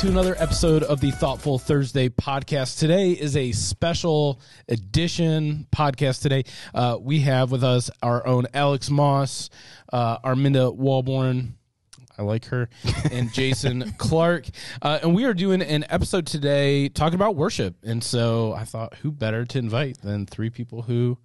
to another episode of the Thoughtful Thursday podcast. Today is a special edition podcast. Today, uh, we have with us our own Alex Moss, uh, Arminda Walborn. I like her, and Jason Clarke. Uh, and we are doing an episode today talking about worship. And so I thought, who better to invite than three people who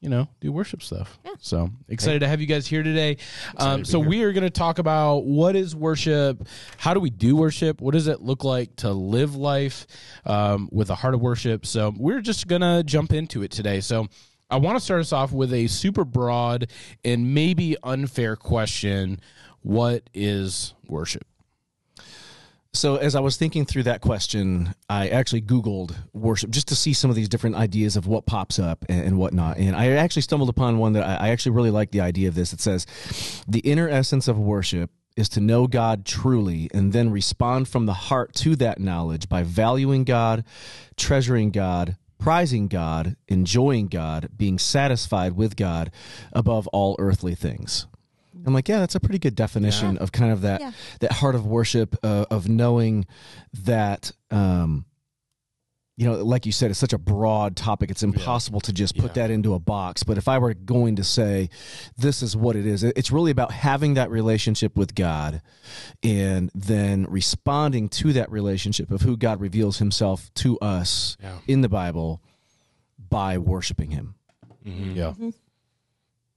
you know, do worship stuff. Yeah. So excited to have you guys here today. Um, so we are going to talk about what is worship, how do we do worship, what does it look like to live life um, with a heart of worship. So we're just going to jump into it today. So I want to start us off with a super broad and maybe unfair question: What is worship? So as I was thinking through that question, I actually Googled worship just to see some of these different ideas of what pops up and, and whatnot. And I actually stumbled upon one that I, I actually really like the idea of this. It says, the inner essence of worship is to know God truly and then respond from the heart to that knowledge by valuing God, treasuring God, prizing God, enjoying God, being satisfied with God above all earthly things. I'm like, yeah, that's a pretty good definition yeah. of kind of that yeah. that heart of worship uh, of knowing that um, you know, like you said, it's such a broad topic. It's impossible yeah. to just put that into a box. But if I were going to say, this is what it is, it's really about having that relationship with God and then responding to that relationship of who God reveals himself to us in the Bible by worshiping him. Mm-hmm. Yeah. Mm-hmm.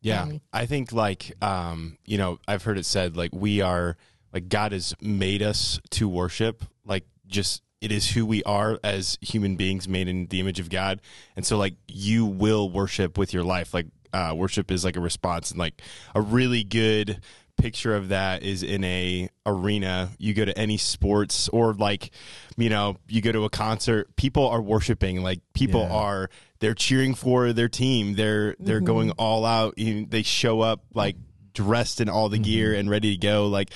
Yeah, I think like um, you know, I've heard it said like we are like God has made us to worship, like just it is who we are as human beings made in the image of God. And so like you will worship with your life. Like uh, worship is like a response and like a really good picture of that is in a arena you go to any sports or like you know you go to a concert people are worshiping like people yeah. are they're cheering for their team they're they're mm-hmm. going all out they show up like dressed in all the mm-hmm. gear and ready to go like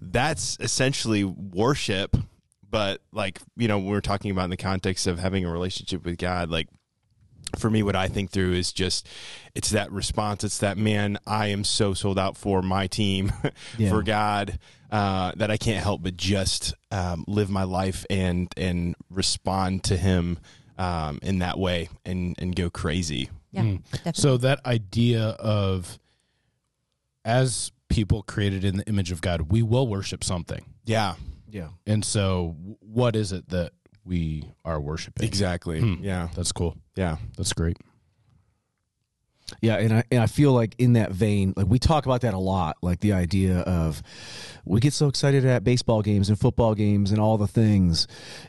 that's essentially worship but like you know we're talking about in the context of having a relationship with god like for me, what I think through is just it's that response. It's that man, I am so sold out for my team, yeah. for God, uh, that I can't help but just um, live my life and and respond to Him um, in that way and and go crazy. Yeah, mm. So that idea of as people created in the image of God, we will worship something. Yeah, yeah. And so, what is it that we are worshiping. Exactly. Hmm. Yeah. That's cool. Yeah. That's great. Yeah, and I and I feel like in that vein, like we talk about that a lot, like the idea of we get so excited at baseball games and football games and all the things,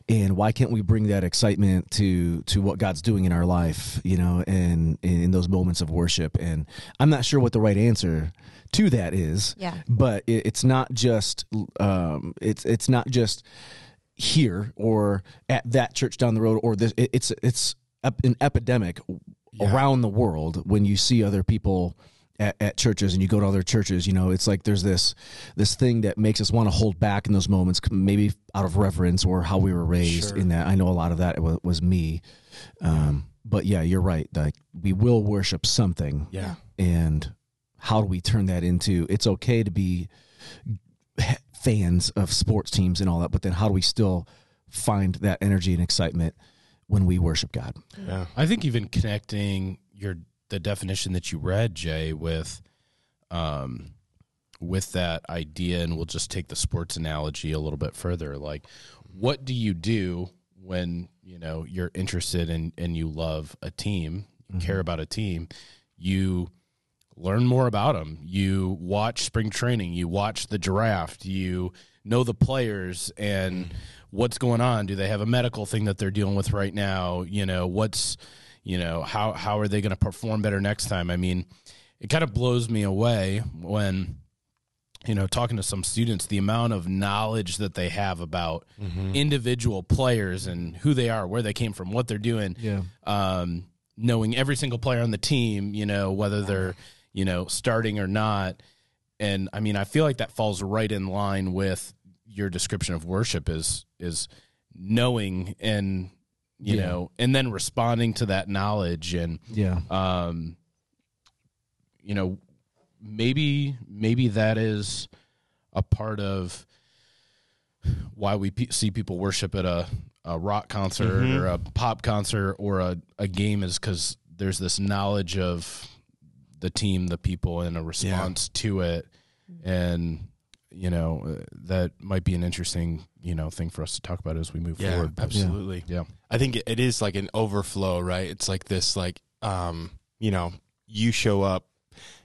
and why can't we bring that excitement to to what God's doing in our life, you know, and, and in those moments of worship? And I'm not sure what the right answer to that is, yeah, but it, it's not just um, it's it's not just here or at that church down the road or this it, it's it's an epidemic yeah. around the world when you see other people at, at, churches and you go to other churches you know it's like there's this this thing that makes us want to hold back in those moments maybe out of reverence or how we were raised sure. in that i know a lot of that was, was me um, but yeah you're right like we will worship something yeah and how do we turn that into it's okay to be fans of sports teams and all that, but then how do we still find that energy and excitement when we worship God? Yeah. I think even connecting your the definition that you read, Jay, with um with that idea and we'll just take the sports analogy a little bit further. Like what do you do when, you know, you're interested in and you love a team, mm-hmm. care about a team, you learn more about them. You watch spring training, you watch the draft, you know the players and what's going on. Do they have a medical thing that they're dealing with right now? You know, what's you know, how how are they going to perform better next time? I mean, it kind of blows me away when you know, talking to some students, the amount of knowledge that they have about mm-hmm. individual players and who they are, where they came from, what they're doing. Yeah. Um, knowing every single player on the team, you know, whether they're you know, starting or not. And I mean, I feel like that falls right in line with your description of worship is is knowing and you yeah. know, and then responding to that knowledge and yeah, um, you know, maybe maybe that is a part of why we see people worship at a, a rock concert Mhm. or a pop concert or a, a game is because there's this knowledge of the team, the people, and a response to it. And, you know, uh, that might be an interesting, you know, thing for us to talk about as we move Yeah, forward. Absolutely. Yeah. I think it- it is like an overflow, right? It's like this, like, um, you know, you show up,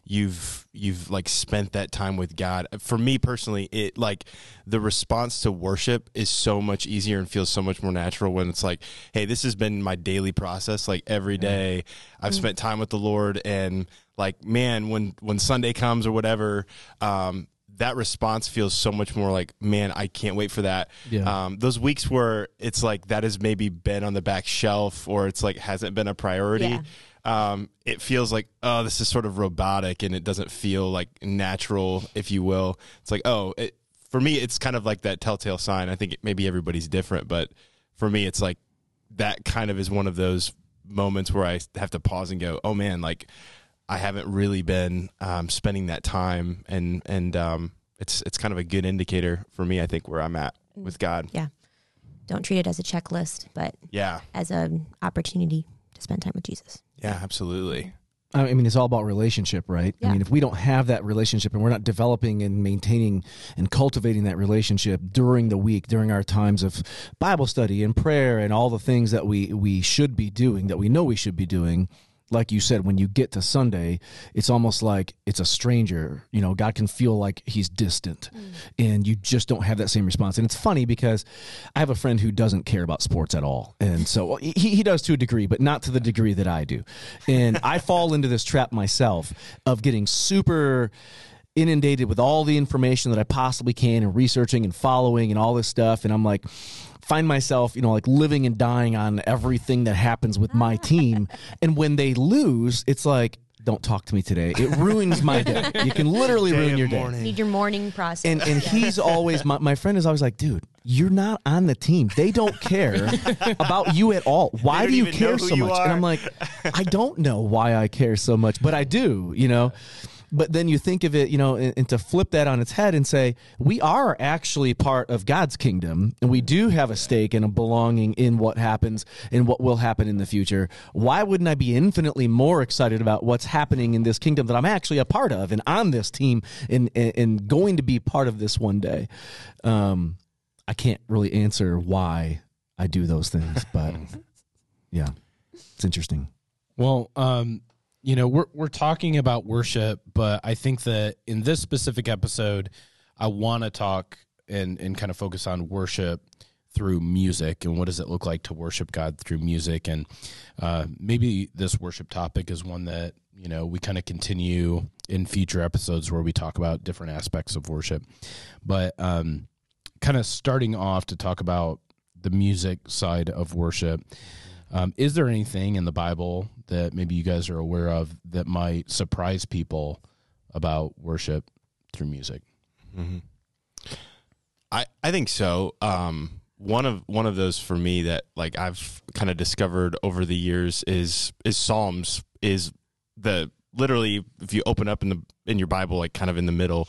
you've you've like spent that time with God. For me personally, it like the response to worship is so much easier and feels so much more natural when it's like, hey, this has been my daily process. Like every day, I've spent time with the Lord, and like, man, when when Sunday comes or whatever, um, that response feels so much more like, man, I can't wait for that. Yeah. Um, those weeks where it's like that has maybe been on the back shelf or it's like hasn't been a priority. Yeah. Um, it feels like, oh, this is sort of robotic and it doesn't feel like natural, if you will. It's like, oh, it, for me, it's kind of like that telltale sign. I think it, maybe everybody's different, but for me, it's like that kind of is one of those moments where I have to pause and go, oh man, like I haven't really been um, spending that time, and and um, it's it's kind of a good indicator for me. I think where I'm at with God. Yeah, don't treat it as a checklist, but Yeah, as an opportunity to spend time with Jesus. yeah, absolutely. I mean, it's all about relationship, right? I mean, if we don't have that relationship and we're not developing and maintaining and cultivating that relationship during the week, during our times of Bible study and prayer and all the things that we we should be doing, that we know we should be doing, like you said, when you get to Sunday, it's almost like it's a stranger. You know, God can feel like he's distant mm. and you just don't have that same response. And it's funny because I have a friend who doesn't care about sports at all. And so he, he does to a degree, but not to the degree that I do. And I fall into this trap myself of getting super inundated with all the information that I possibly can and researching and following and all this stuff. And I'm like, find myself, you know, like living and dying on everything that happens with my team. And when they lose, it's like, don't talk to me today. It ruins my day. You can literally ruin your day. Need your morning process. And and he's always my, my friend is always like, dude, you're not on the team. They don't care about you at all. Why don't you care so you much? And. I'm like, I don't know why I care so much, but I do, you know. But then you think of it, you know, and, and to flip that on its head and say, we are actually part of God's kingdom and we do have a stake and a belonging in what happens and what will happen in the future. Why wouldn't I be infinitely more excited about what's happening in this kingdom that I'm actually a part of and on this team and, and, and going to be part of this one day? Um, I can't really answer why I do those things, but yeah, it's interesting. Well, um, you know, we're we're talking about worship, but I think that in this specific episode, I want to talk and and kind of focus on worship through music and what does it look like to worship God through music, and uh, maybe this worship topic is one that you know we kind of continue in future episodes where we talk about different aspects of worship, but um, kind of starting off to talk about the music side of worship. Um, is there anything in the Bible that maybe you guys are aware of that might surprise people about worship through music? I, I think so. Um, one of one of those for me that like I've kind of discovered over the years is is Psalms is the literally if you open up in the in your Bible like kind of in the middle.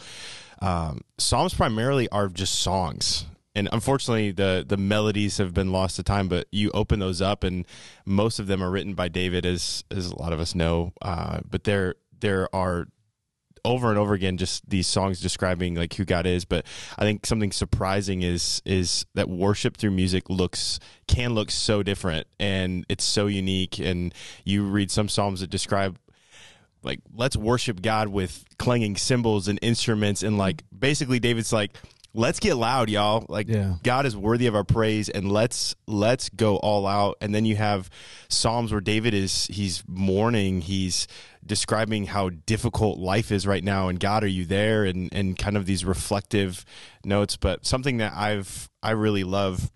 Um, Psalms primarily are just songs. And unfortunately, the the melodies have been lost to time. But you open those up, and most of them are written by David, as as a lot of us know. Uh, but there there are over and over again just these songs describing like who God is but I think something surprising is is that worship through music looks can look so different and it's so unique and you read some psalms that describe like let's worship God with clanging cymbals and instruments and like basically David's like let's get loud y'all. Like Yeah. God is worthy of our praise and let's let's go all out. And then you have psalms where David is he's mourning he's describing how difficult life is right now and God are you there? And and kind of these reflective notes. But something that I've I really love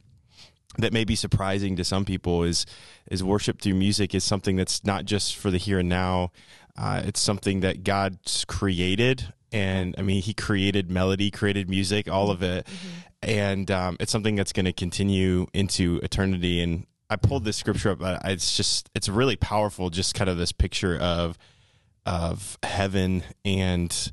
that may be surprising to some people is is worship through music is something that's not just for the here and now. Uh, it's something that God's created, and I mean, He created melody, created music, all of it, and um, it's something that's going to continue into eternity. And I pulled this scripture up, but it's just it's really powerful. Just kind of this picture of of heaven and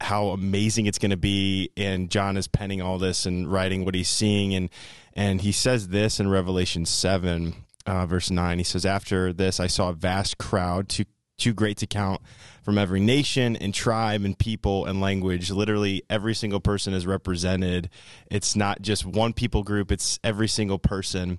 how amazing it's going to be and John is penning all this and writing what he's seeing and and he says this in Revelation 7 uh, verse 9 he says after this I saw a vast crowd too too great to count from every nation and tribe and people and language. Literally every single person is represented. It's not just one people group. It's every single person.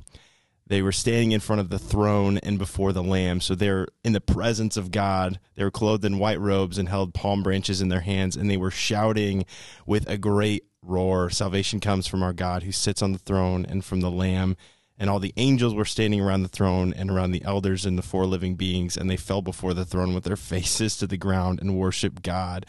They were standing in front of the throne and before the Lamb. So they're in the presence of God. They were clothed in white robes and held palm branches in their hands, and they were shouting with a great roar Salvation comes from our God who sits on the throne and from the Lamb. And all the angels were standing around the throne and around the elders and the four living beings, and they fell before the throne with their faces to the ground and worshiped God.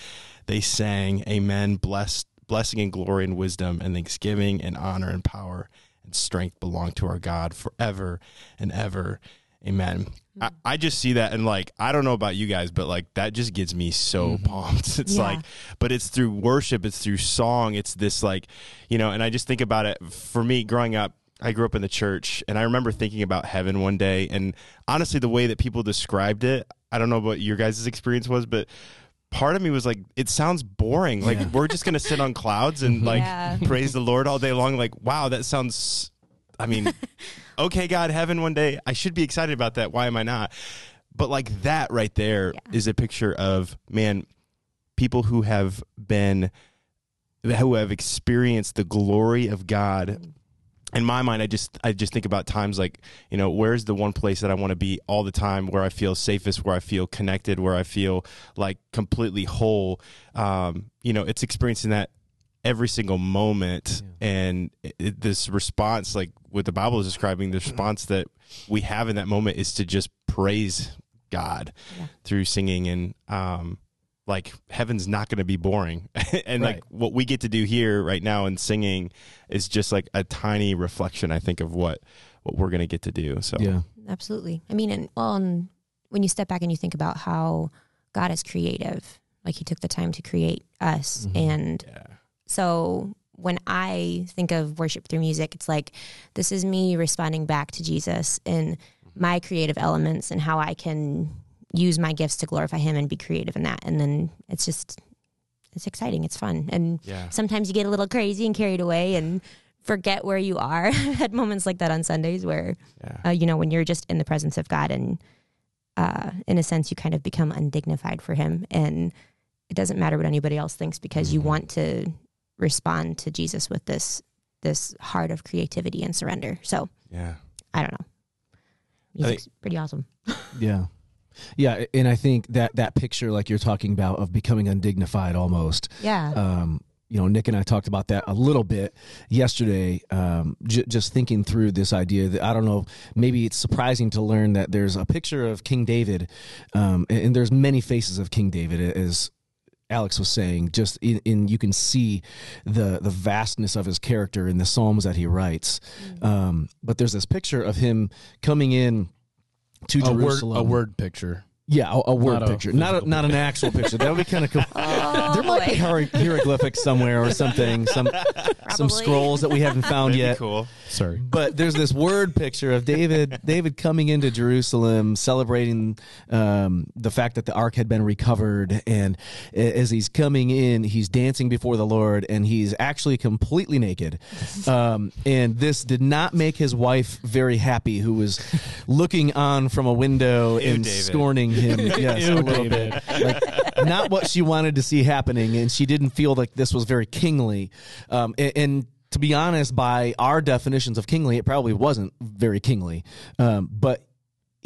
They sang, Amen, blessed, blessing and glory and wisdom and thanksgiving and honor and power and strength belong to our God forever and ever. Amen. I, I, just see that and like I don't know about you guys, but like that just gets me so mm-hmm. pumped. It's yeah. like but it's through worship, it's through song, it's this like you know, and I just think about it for me growing up, I grew up in the church and I remember thinking about heaven one day and honestly the way that people described it, I don't know what your guys' experience was, but part of me was like, it sounds boring. Like yeah. we're just gonna sit on clouds and like yeah. praise the Lord all day long. Like, wow, that sounds. I mean, okay, God, heaven one day. I should be excited about that. Why am I not? But like that right there yeah. is a picture of man, people who have been, who have experienced the glory of God mm in my mind i just i just think about times like you know where's the one place that i want to be all the time where i feel safest where i feel connected where i feel like completely whole um, you know it's experiencing that every single moment yeah. and it, this response like what the bible is describing the response that we have in that moment is to just praise god yeah. through singing and um, like heaven's not going to be boring and right. like what we get to do here right now and singing is just like a tiny reflection i think of what what we're going to get to do so yeah absolutely i mean and well and when you step back and you think about how god is creative like he took the time to create us mm-hmm. and yeah. So when i think of worship through music it's like this is me responding back to jesus in my creative elements and how i can use my gifts to glorify him and be creative in that. And then it's just it's exciting. It's fun. And yeah. sometimes you get a little crazy and carried away and forget where you are. had moments like that on Sundays where, yeah. uh, you know, when you're just in the presence of God and, uh, in a sense, you kind of become undignified for Him, and it doesn't matter what anybody else thinks because mm-hmm. you want to respond to Jesus with this this heart of creativity and surrender. So, yeah, I don't know. Music's think, pretty awesome. Yeah. Yeah, and I think that that picture, like you're talking about, of becoming undignified almost. Yeah. Um, you know, Nik and I talked about that a little bit yesterday. Um, j- just thinking through this idea that I don't know, maybe it's surprising to learn that there's a picture of King David, um, and, and, there's many faces of King David as Alex was saying. Just in, in, you can see the the vastness of his character in the psalms that he writes. Mm-hmm. Um, but there's this picture of him coming in to a Jerusalem. Word, a word picture. Yeah, a, a word not picture, a not a, not an actual picture. That would be kind of cool. Oh, there might boy. be hier- hieroglyphics somewhere or something, some some scrolls that we haven't found yet. Cool. Sorry, but there's this word picture of David David coming into Jerusalem, celebrating um, the fact that the ark had been recovered, and as he's coming in, he's dancing before the Lord, and he's actually completely naked. Um, and this did not make his wife very happy, who was looking on from a window Ew, and David. scorning him. Yes, Ew, a little bit. Like, not what she wanted to see happening, and she didn't feel like this was very kingly. Um, and, and to be honest, by our definitions of kingly, it probably wasn't very kingly. Um, but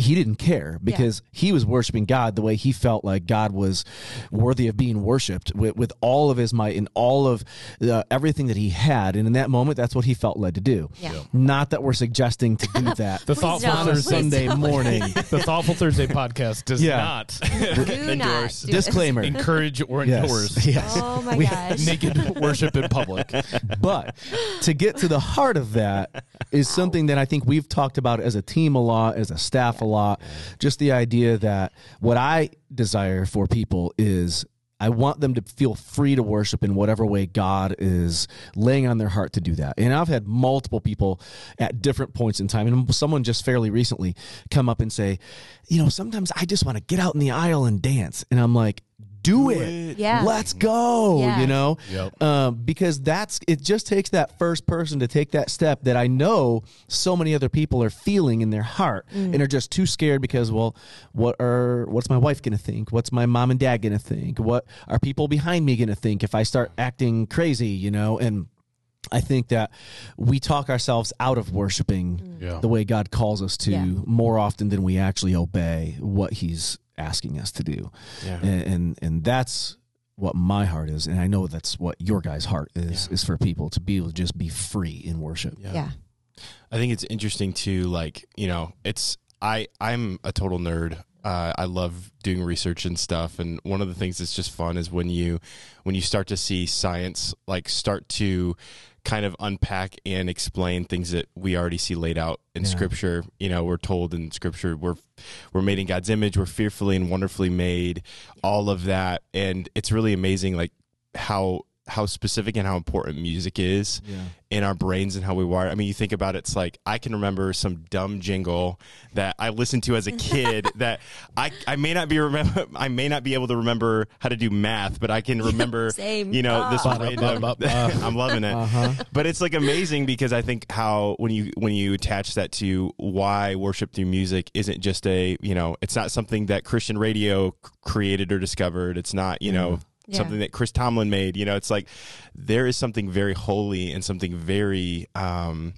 he didn't care because yeah. he was worshiping God the way he felt like God was worthy of being worshipped with, with all of his might and all of uh, everything that he had. And in that moment, that's what he felt led to do. Yeah. Not that we're suggesting to do that. the Thoughtful Thursday Sunday morning. the Thoughtful Thursday podcast does yeah. not endorse. Disclaimer. Encourage or endorse. Yes. yes. Oh my gosh. Naked worship in public. But to get to the heart of that is something that I think we've talked about as a team a lot, as a staff a lot. Just the idea that what I desire for people is I want them to feel free to worship in whatever way God is laying on their heart to do that. And I've had multiple people at different points in time, and someone just fairly recently come up and say, you know, sometimes I just want to get out in the aisle and dance. And I'm like, do, it. Yeah. Let's go. Yeah. You know? Yep. Um, because that's it just takes that first person to take that step that I know so many other people are feeling in their heart Mm. and are just too scared because well, what are what's my wife gonna think? What's my mom and dad gonna think? What are people behind me gonna think if I start acting crazy, you know? And I think that we talk ourselves out of worshiping Yeah. the way God calls us to Yeah. more often than we actually obey what He's asking us to do. Yeah. And, and and that's what my heart is, and I know that's what your guys' heart is is for people to be able to just be free in worship. Yeah. I think it's interesting to like, you know, it's I I'm a total nerd. Uh, I love doing research and stuff, and one of the things that's just fun is when you when you start to see science like start to kind of unpack and explain things that we already see laid out in Yeah. scripture. You know, we're told in scripture we're we're made in God's image, we're fearfully and wonderfully made, all of that, and it's really amazing like how how specific and how important music is Yeah. in our brains and how we wire. I mean, you think about it, it's like I can remember some dumb jingle that I listened to as a kid that I, I may not be remember I may not be able to remember how to do math, but I can remember Same. you know this Oh. random, I'm loving it. Uh-huh. But it's like amazing because I think how when you when you attach that to why worship through music isn't just a you know it's not something that Christian radio created or discovered. It's not you know Yeah. something that Chris Tomlin made. You know, it's like there is something very holy and something very um,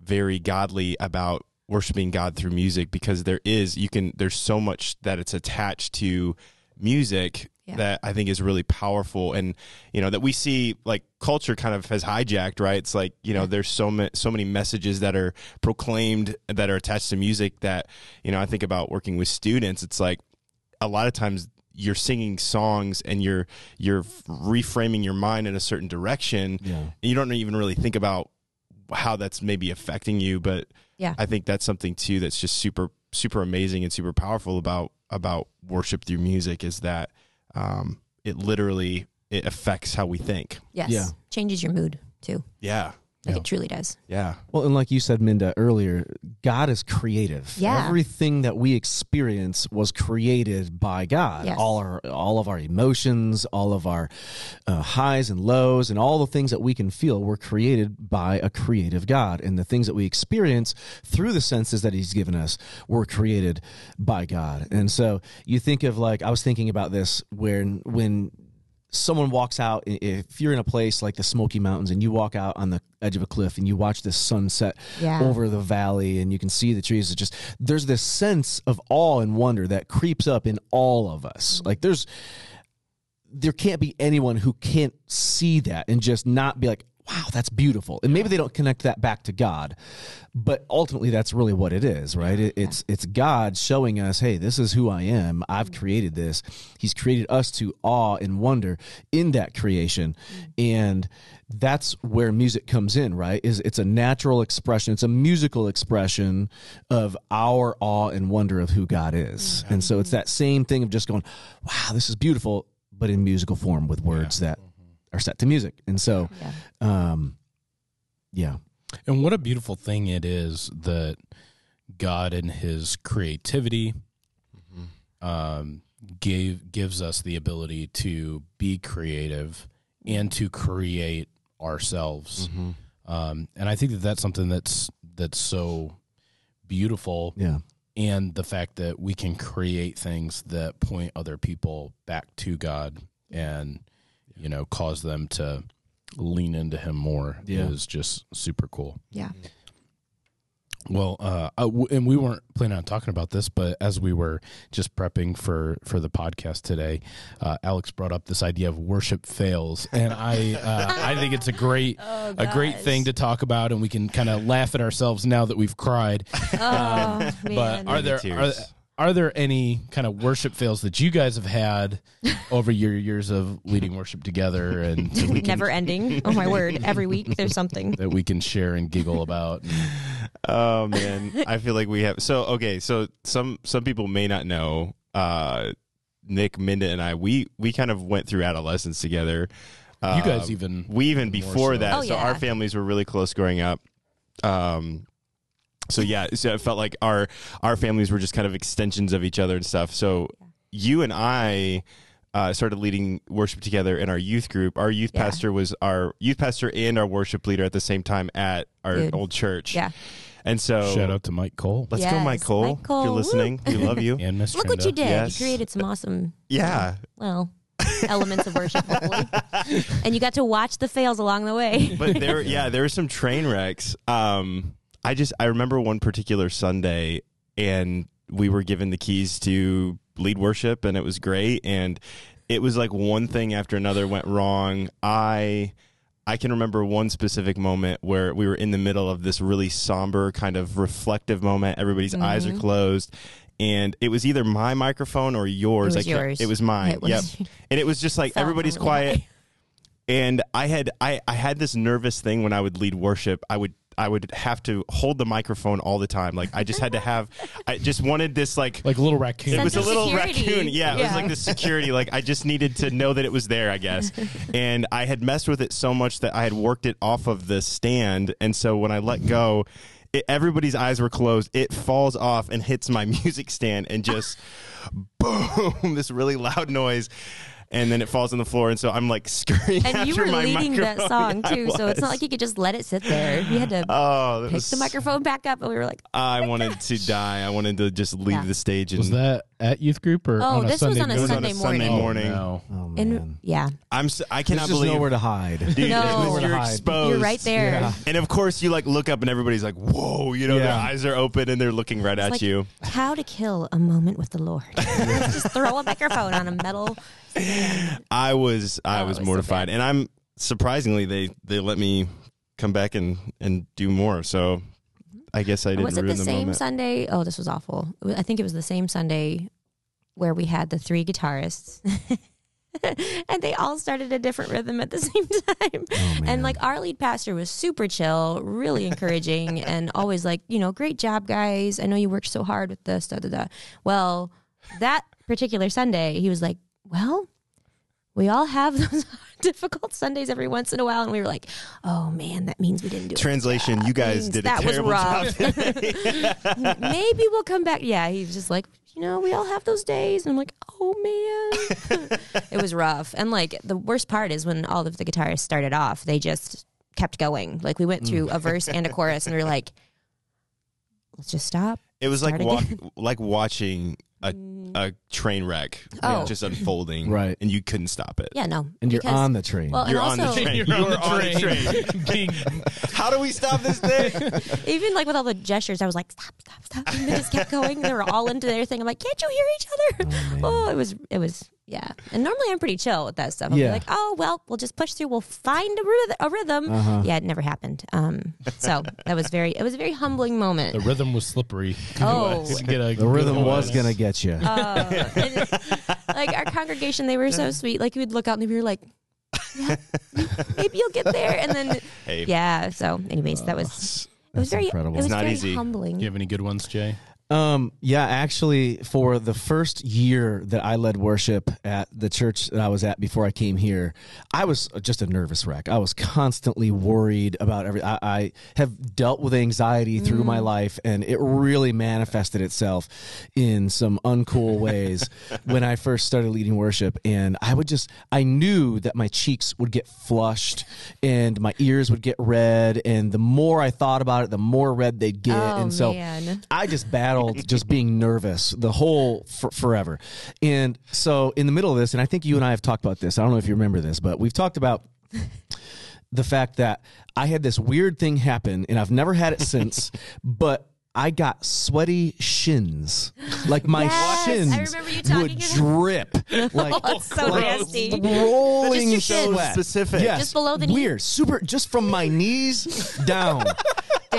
very godly about worshiping God through music because there is you can there's so much that it's attached to music Yeah. that I think is really powerful and you know that we see like culture kind of has hijacked right it's like you know there's so many so many messages that are proclaimed that are attached to music that you know I think about working with students it's like a lot of times you're singing songs and you're you're reframing your mind in a certain direction Yeah. and you don't even really think about how that's maybe affecting you but Yeah. I think that's something too that's just super super amazing and super powerful about about worship through music is that um, it literally it affects how we think. Yes. Yeah. Changes your mood too. Yeah, Like Yeah. it truly does. yeah, Well, and like you said, Minda, earlier, God is creative. Yeah. Everything that we experience was created by God. Yes. All our all of our emotions, all of our uh, highs and lows, and all the things that we can feel were created by a creative God. And the things that we experience through the senses that He's given us were created by God. And so you think of like I was thinking about this when when someone walks out if you're in a place like the smoky mountains and you walk out on the edge of a cliff and you watch this sunset Yeah. over the valley and you can see the trees it's just there's this sense of awe and wonder that creeps up in all of us mm-hmm. like there's there can't be anyone who can't see that and just not be like wow that's beautiful. And maybe they don't connect that back to god but ultimately that's really what it is right? It, it's it's god showing us hey this is who i am. I've mm-hmm. created this. He's created us to awe and wonder in that creation. Mm-hmm. And that's where music comes in right? Is it's a natural expression it's a musical expression of our awe and wonder of who god is. Mm-hmm. And so it's that same thing of just going wow this is beautiful but in musical form with words that are set to music. And so Yeah. um yeah. And what a beautiful thing it is that God, in His creativity, um, gave gives us the ability to be creative and to create ourselves. Um, and I think that that's something that's that's so beautiful, yeah. And the fact that we can create things that point other people back to God and you know cause them to lean into Him more Yeah. is just super cool. Yeah. Well, uh, w- and we weren't planning on talking about this, but as we were just prepping for for the podcast today, uh, Alex brought up this idea of worship fails, and I uh, I think it's a great Oh, a great thing to talk about, and we can kind of laugh at ourselves now that we've cried. Oh man. But are there are, tears. Are there any kind of worship fails that you guys have had over your years of leading worship together, and that we can, never ending? Oh my word! Every week there's something. that we can share and giggle about? And- Oh man, I feel like we have. So okay, so some some people may not know. Uh, Nik, Minda, and I we we kind of went through adolescence together. Uh, you guys even we even before so. that. Oh, so yeah. our families were really close growing up. Um, so yeah, so it felt like our our families were just kind of extensions of each other and stuff. So you and I uh, started leading worship together in our youth group. Our youth Yeah. pastor was our youth pastor and our worship leader at the same time at our Dude. old church. Yeah. And so Shout out to Mike Cole let's go, Mike Cole. Mike Cole. If you're listening, we love you. and Miss Look what you did. Yes. You created some awesome, Yeah. well, elements of worship, hopefully. and you got to watch the fails along the way. but there yeah there were some train wrecks um i just i remember one particular sunday and we were given the keys to lead worship and it was great and it was like one thing after another went wrong i i can remember one specific moment where we were in the middle of this really somber kind of reflective moment everybody's eyes Mm-hmm. are closed and it was either my microphone or yours. It was I can't- yours. It was mine. It was- yep. And it was just like everybody's quiet and I had I, I had this nervous thing when I would lead worship. I would I would have to hold the microphone all the time. Like I just had to have I just wanted this like Like a little raccoon. it was a little security. raccoon. Yeah, it was like the security. Like I just needed to know that it was there, I guess. and I had messed with it so much that I had worked it off of the stand. And so when I let go, it, everybody's eyes were closed. It falls off and hits my music stand and just boom, this really loud noise. And then it falls on the floor, and so I'm like scurrying And after you were my leading that microphone. song Yeah, too, so it's not like you could just let it sit there. You had to Oh, pick was, the microphone back up, and we were like, I oh wanted to die. I wanted to just leave Yeah. the stage. And was that at youth group or Oh, on a this was Sunday on a It was on morning? a Sunday Sunday morning. morning. Oh, oh no. Oh man, and yeah, I'm. s- I there's cannot just believe nowhere to hide. Dude, No. you're hide. exposed. you're right there. Yeah. And of course, you like look up and everybody's like, "Whoa!" You know, their eyes are open and they're looking right at like- you. How to kill a moment with the Lord? just throw a microphone on a metal. I was, I Oh, was it was so mortified, and I'm surprisingly they they let me come back and and do more. So I guess I didn't was it ruin the the, same moment. Sunday? Oh, this was awful. I think it was the same Sunday where we had the three guitarists. and they all started a different rhythm at the same time. Oh, and like our lead pastor was super chill, really encouraging, and always like, you know, great job, guys. I know you worked so hard with this. Da, da, da. Well, that particular Sunday, he was like, well, we all have those difficult Sundays every once in a while. And we were like, oh man, that means we didn't do it. Translation: You guys did a that was terrible job. rough. Maybe we'll come back. Yeah, he was just like, you know, we all have those days. And I'm like, oh man. it was rough. And like the worst part is when all of the guitarists started off, they just kept going. Like we went through mm. a verse and a chorus and we were like, let's just stop. it was like wa- like watching a mm. a train wreck Oh. just unfolding, Right. And you couldn't stop it. Yeah, no. And you're because- on the train. Well, You're and on also, the train. You're on You're the on the train. Being- How do we stop this thing? even like with all the gestures, I was like, stop, stop, stop. And they just kept going. They were all into their thing. I'm like, can't you hear each other? Oh, oh it was, it was, yeah. And normally I'm pretty chill with that stuff. I'll Yeah. be like, oh, well, we'll just push through. We'll find a, ryth- a rhythm. Uh-huh. Yeah, it never happened. Um, so that was very, it was a very humbling moment. the rhythm was slippery. Oh. Get a the rhythm hold was gonna get you. Uh, and, like our congregation, they were so sweet. Like we'd look out and we were like, yeah, maybe you'll get there. And then, Hey. yeah. So, anyways, that was it was That's very incredible. it was It's not very easy. humbling. Do you have any good ones, Jay? Um, yeah, actually, for the first year that I led worship at the church that I was at before I came here, I was just a nervous wreck. I was constantly worried about every. I, I have dealt with anxiety through my life, and it really manifested itself in some uncool ways when I first started leading worship. And I would just, I knew that my cheeks would get flushed and my ears would get red, and the more I thought about it, the more red they'd get, Oh, and so. man. I just battled just being nervous the whole for, forever. And so in the middle of this, and I think you and I have talked about this. I don't know if you remember this, but we've talked about the fact that I had this weird thing happen and I've never had it since, but I got sweaty shins. Like my Yes, shins remember you talking would drip. Oh, like, That's so like nasty. rolling Just your sweat. Specific. Yes. Just below the knee? Weird. Super just from my knees down.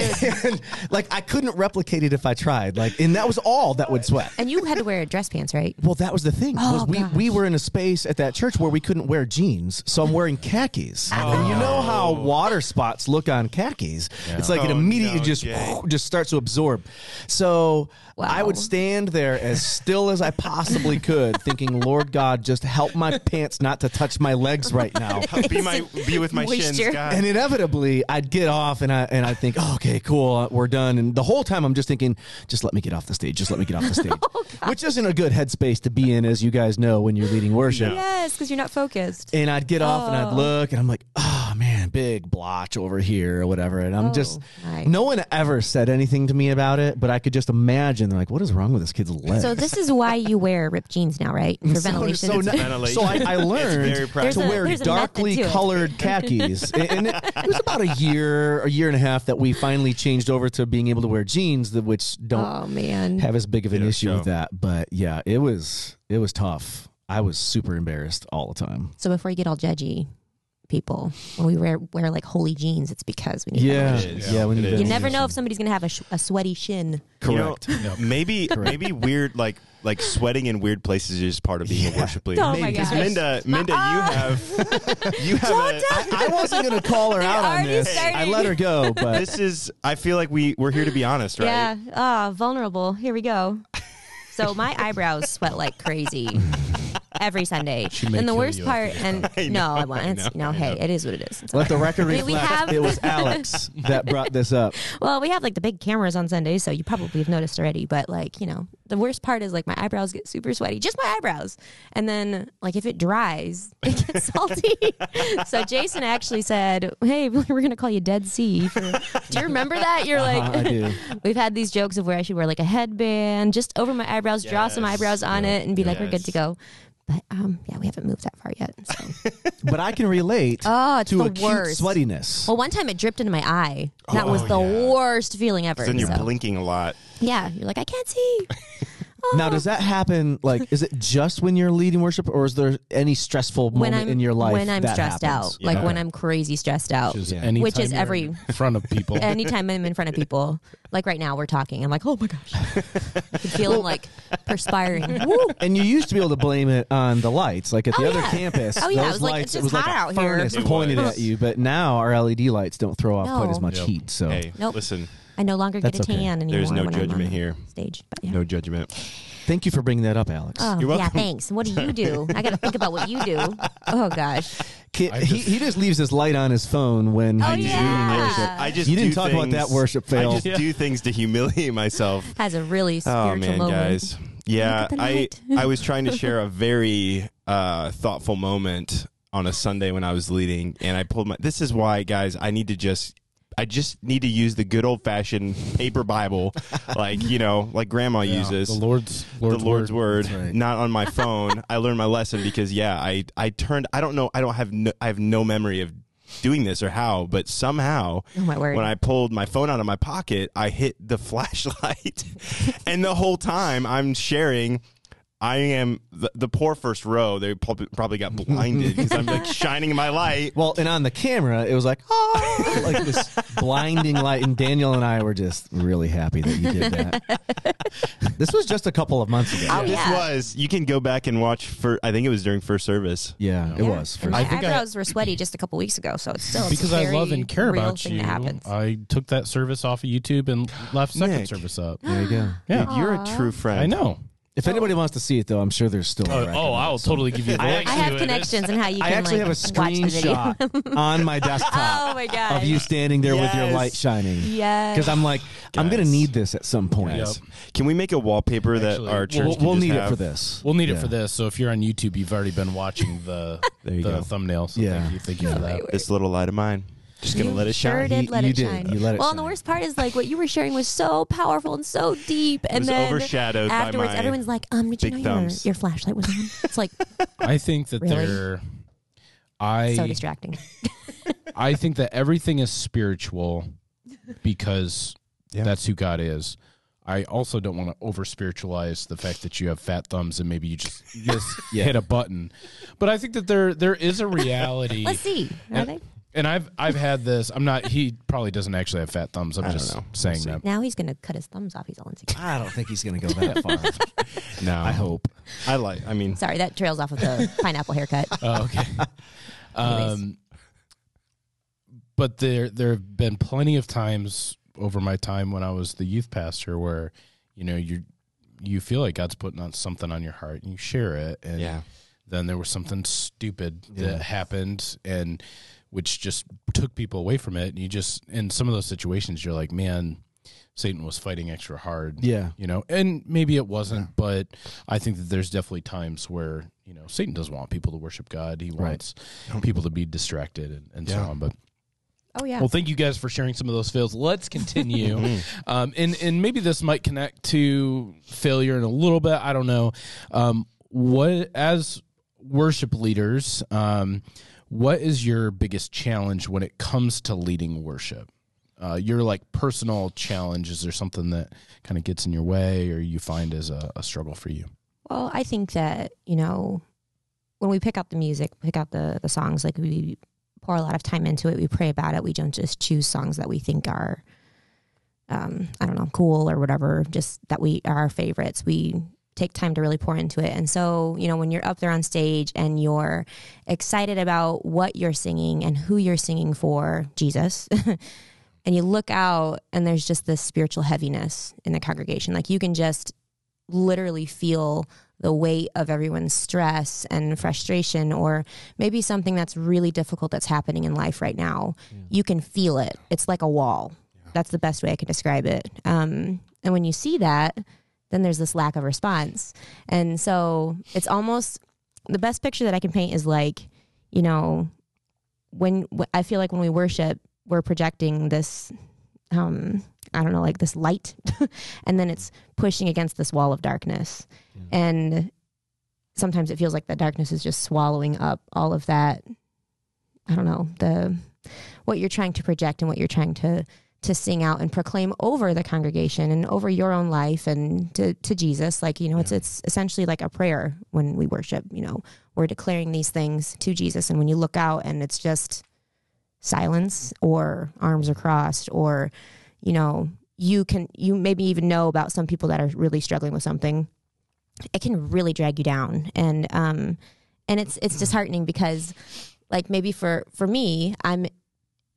and like I couldn't replicate it if I tried. Like, and that was all that would sweat. And you had to wear dress pants, right? Well, that was the thing. Oh, was we, gosh. we were in a space at that church where we couldn't wear jeans, so I'm wearing khakis. And you know how oh. water spots look on khakis. It's like it Oh, immediately no, just Jay. just starts to absorb. So I would stand there as still as I possibly could, thinking, "Lord God, just help my pants not to touch my legs right now." be my be with my shins, God. and inevitably I'd get off and I and I think, oh, okay, okay, cool, uh, we're done. And the whole time I'm just thinking, just let me get off the stage. Just let me get off the stage. Oh, Which isn't a good headspace to be in, as you guys know, when you're leading worship. Yes, because you're not focused. And I'd get off and I'd Oh. look and I'm like, oh man, big blotch over here or whatever. And I'm Oh, just, right. no one ever said anything to me about it, but I could just imagine. And they're like, what is wrong with this kid's leg? So this is why you wear ripped jeans now, right? For ventilation. So, It's- now- Ventilation. so I, I learned very to a- wear darkly to colored khakis. and and it, it was about a year, a year and a half that we finally changed over to being able to wear jeans, that which don't oh man. have as big of an It'll issue show. with that. But yeah, it was it was tough. I was super embarrassed all the time. So before you get all judgy, people, when we wear wear like holy jeans, it's because we need. Yeah, ventilation. yeah. when It you. You never know if somebody's gonna have a, sh- a sweaty shin. You know, correct. maybe maybe weird like like sweating in weird places is part of being a worship leader. Oh my Because gosh. Minda, Minda, you have you have a, I wasn't going to call her out on this. started. I let her go, but this is I feel like we we're here to be honest, right? Yeah. Ah, vulnerable. Here we go. So my eyebrows sweat like crazy every Sunday. And the worst part, and I no, I won't. It's, know, no, I hey, know. it is what it is. It's let the record reflect. have- it was Alex that brought this up. Well, we have like the big cameras on Sundays, so you probably have noticed already. But like, you know, the worst part is like my eyebrows get super sweaty, just my eyebrows. And then like if it dries, it gets salty. so Jason actually said, "Hey, we're gonna call you Dead Sea." For, do you remember that? You're like, Uh-huh, I do. we've had these jokes of where I should wear like a headband just over my eyebrows, draw some Yes. eyebrows on it, and be like, "We're good to Yes. go." But um, yeah, we haven't moved that far yet. So. But I can relate Oh, it's to the acute worst. sweatiness. Well, one time it dripped into my eye. That Oh, was the yeah. worst feeling ever. So then you're so. blinking a lot. Yeah, you're like, I can't see. Now, does that happen? Like, is it just when you're leading worship, or is there any stressful when moment I'm in your life when I'm that stressed happens? out, like Yeah. when I'm crazy stressed out, Which is, Yeah. anytime Which is you're every- in front of people. anytime I'm in front of people, like right now we're talking, I'm like, oh my gosh, I can feel him like perspiring. Woo. And you used to be able to blame it on the lights, like at oh, the Oh, other yeah. campus. Oh, yeah, it those was like, lights, it's it just was like hot a out here. furnace It pointed was. at you. But now our LED lights don't throw off quite No. as much Yep. heat. So Hey, Nope. listen, I no longer get a okay. tan anymore. There's no when I'm on judgment here. Stage, but yeah. no judgment. thank you for bringing that up, Alex. Oh, You're yeah, thanks. What do you do? I got to think about what you do. Oh gosh. Ki- I he, just- he just leaves his light on his phone when Oh, he's yeah. leading worship. I just You didn't do talk about that worship fail. I just Yeah. do things to humiliate myself. Has a really spiritual Oh man, moment. guys. Yeah, Look at the I. I was trying to share a very uh, thoughtful moment on a Sunday when I was leading, and I pulled my. This is why, guys. I need to just. I just need to use the good old fashioned paper Bible, like you know, like Grandma Yeah, uses. the Lord's Lord's, the Lord's word, That's right. not on my phone. I learned my lesson because yeah, I I turned. I don't know. I don't have. No, I have no memory of doing this or how, but somehow Oh my word. when I pulled my phone out of my pocket, I hit the flashlight, and the whole time I'm sharing. I am the, the poor first row. They probably, probably got blinded because I'm like shining my light. Well, and on the camera, it was like, oh, like this blinding light. And Daniel and I were just really happy that you did that. this was just a couple of months ago. Oh, This was you can go back and watch for. I think it was during first service. Yeah, it Yeah. was. For And my I think I- eyebrows were sweaty just a couple weeks ago, so it's still it's because a I very love and care real about thing you. That happens. I took that service off of YouTube and left second Nik. service up. there you go. Yeah, Dude, you're a true friend. I know. If oh. anybody wants to see it, though, I'm sure there's still. a Oh, record oh, I'll so- totally give you the link I to have it. connections and how you can I actually like have a watch the video. screenshot on my desktop oh my god! of you standing there with your Yes. light shining. Yes. Because I'm like, I'm gonna Guys. need this at some point. Yep. Can we make a wallpaper Actually, that our church We'll, can we'll just need have? it for this. We'll need it Yeah. for this. So if you're on YouTube, you've already been watching the There you the go. thumbnail. So Yeah. thank you, thank you for that. This little light of mine. Just gonna You let it sure shine. did You- let you it did. shine. You let it well, and the worst part is like what you were sharing was so powerful and so deep, and was then overshadowed by afterwards, my everyone's like, "Um, did you know your, thumbs. your flashlight was on?" It's like I think that Really? they're. I so distracting. I think that everything is spiritual because Yeah. that's who God is. I also don't want to over spiritualize the fact that you have fat thumbs and maybe you just just hit a button. But I think that there there is a reality. Let's see. Are and, they? And I've I've had this. I'm not. He probably doesn't actually have fat thumbs. I'm I don't just know. saying We'll that. Now he's gonna cut his thumbs off. He's all insecure. I don't think he's gonna go that far. No, I hope. I like. I mean, Sorry, that trails off of the pineapple haircut. Oh, okay. um, but there there have been plenty of times over my time when I was the youth pastor where you know you you feel like God's putting on something on your heart and you share it and yeah. then there was something stupid Yeah. that happened and which just took people away from it. And you just in some of those situations, you're like, man, Satan was fighting extra hard. Yeah. You know, and maybe it wasn't, but I think that there's definitely times where, you know, Satan doesn't want people to worship God. He wants people to be distracted and, and so on. But Oh yeah. well, thank you guys for sharing some of those fails. Let's continue. um, and, and maybe this might connect to failure in a little bit. I don't know. Um, what, as worship leaders, um, what is your biggest challenge when it comes to leading worship? Uh, your like personal challenge is there something that kind of gets in your way or you find as a, a struggle for you Well, I think that, you know, when we pick out the music, pick out the, the songs, like we pour a lot of time into it, we pray about it. We don't just choose songs that we think are, um, I don't know, cool or whatever, just that we are our favorites. We take time to really pour into it. And so, you know, when you're up there on stage and you're excited about what you're singing and who you're singing for, Jesus, and you look out and there's just this spiritual heaviness in the congregation, like you can just literally feel the weight of everyone's stress and frustration or maybe something that's really difficult that's happening in life right now. You can feel it. It's like a wall. That's the best way i can describe it. Um, and when you see that then there's this lack of response. And so it's almost the best picture that i can paint is like you know when i feel like when we worship we're projecting this um i don't know like this light and then it's pushing against this wall of darkness. And sometimes it feels like the darkness is just swallowing up all of that i don't know the what you're trying to project and what you're trying to to sing out and proclaim over the congregation and over your own life and to, to Jesus. Like you know it's it's essentially like a prayer when we worship you know we're declaring these things to Jesus. And when you look out and it's just silence or arms are crossed or you know you can you maybe even know about some people that are really struggling with something it can really drag you down. And um and it's it's disheartening because like maybe for for me i'm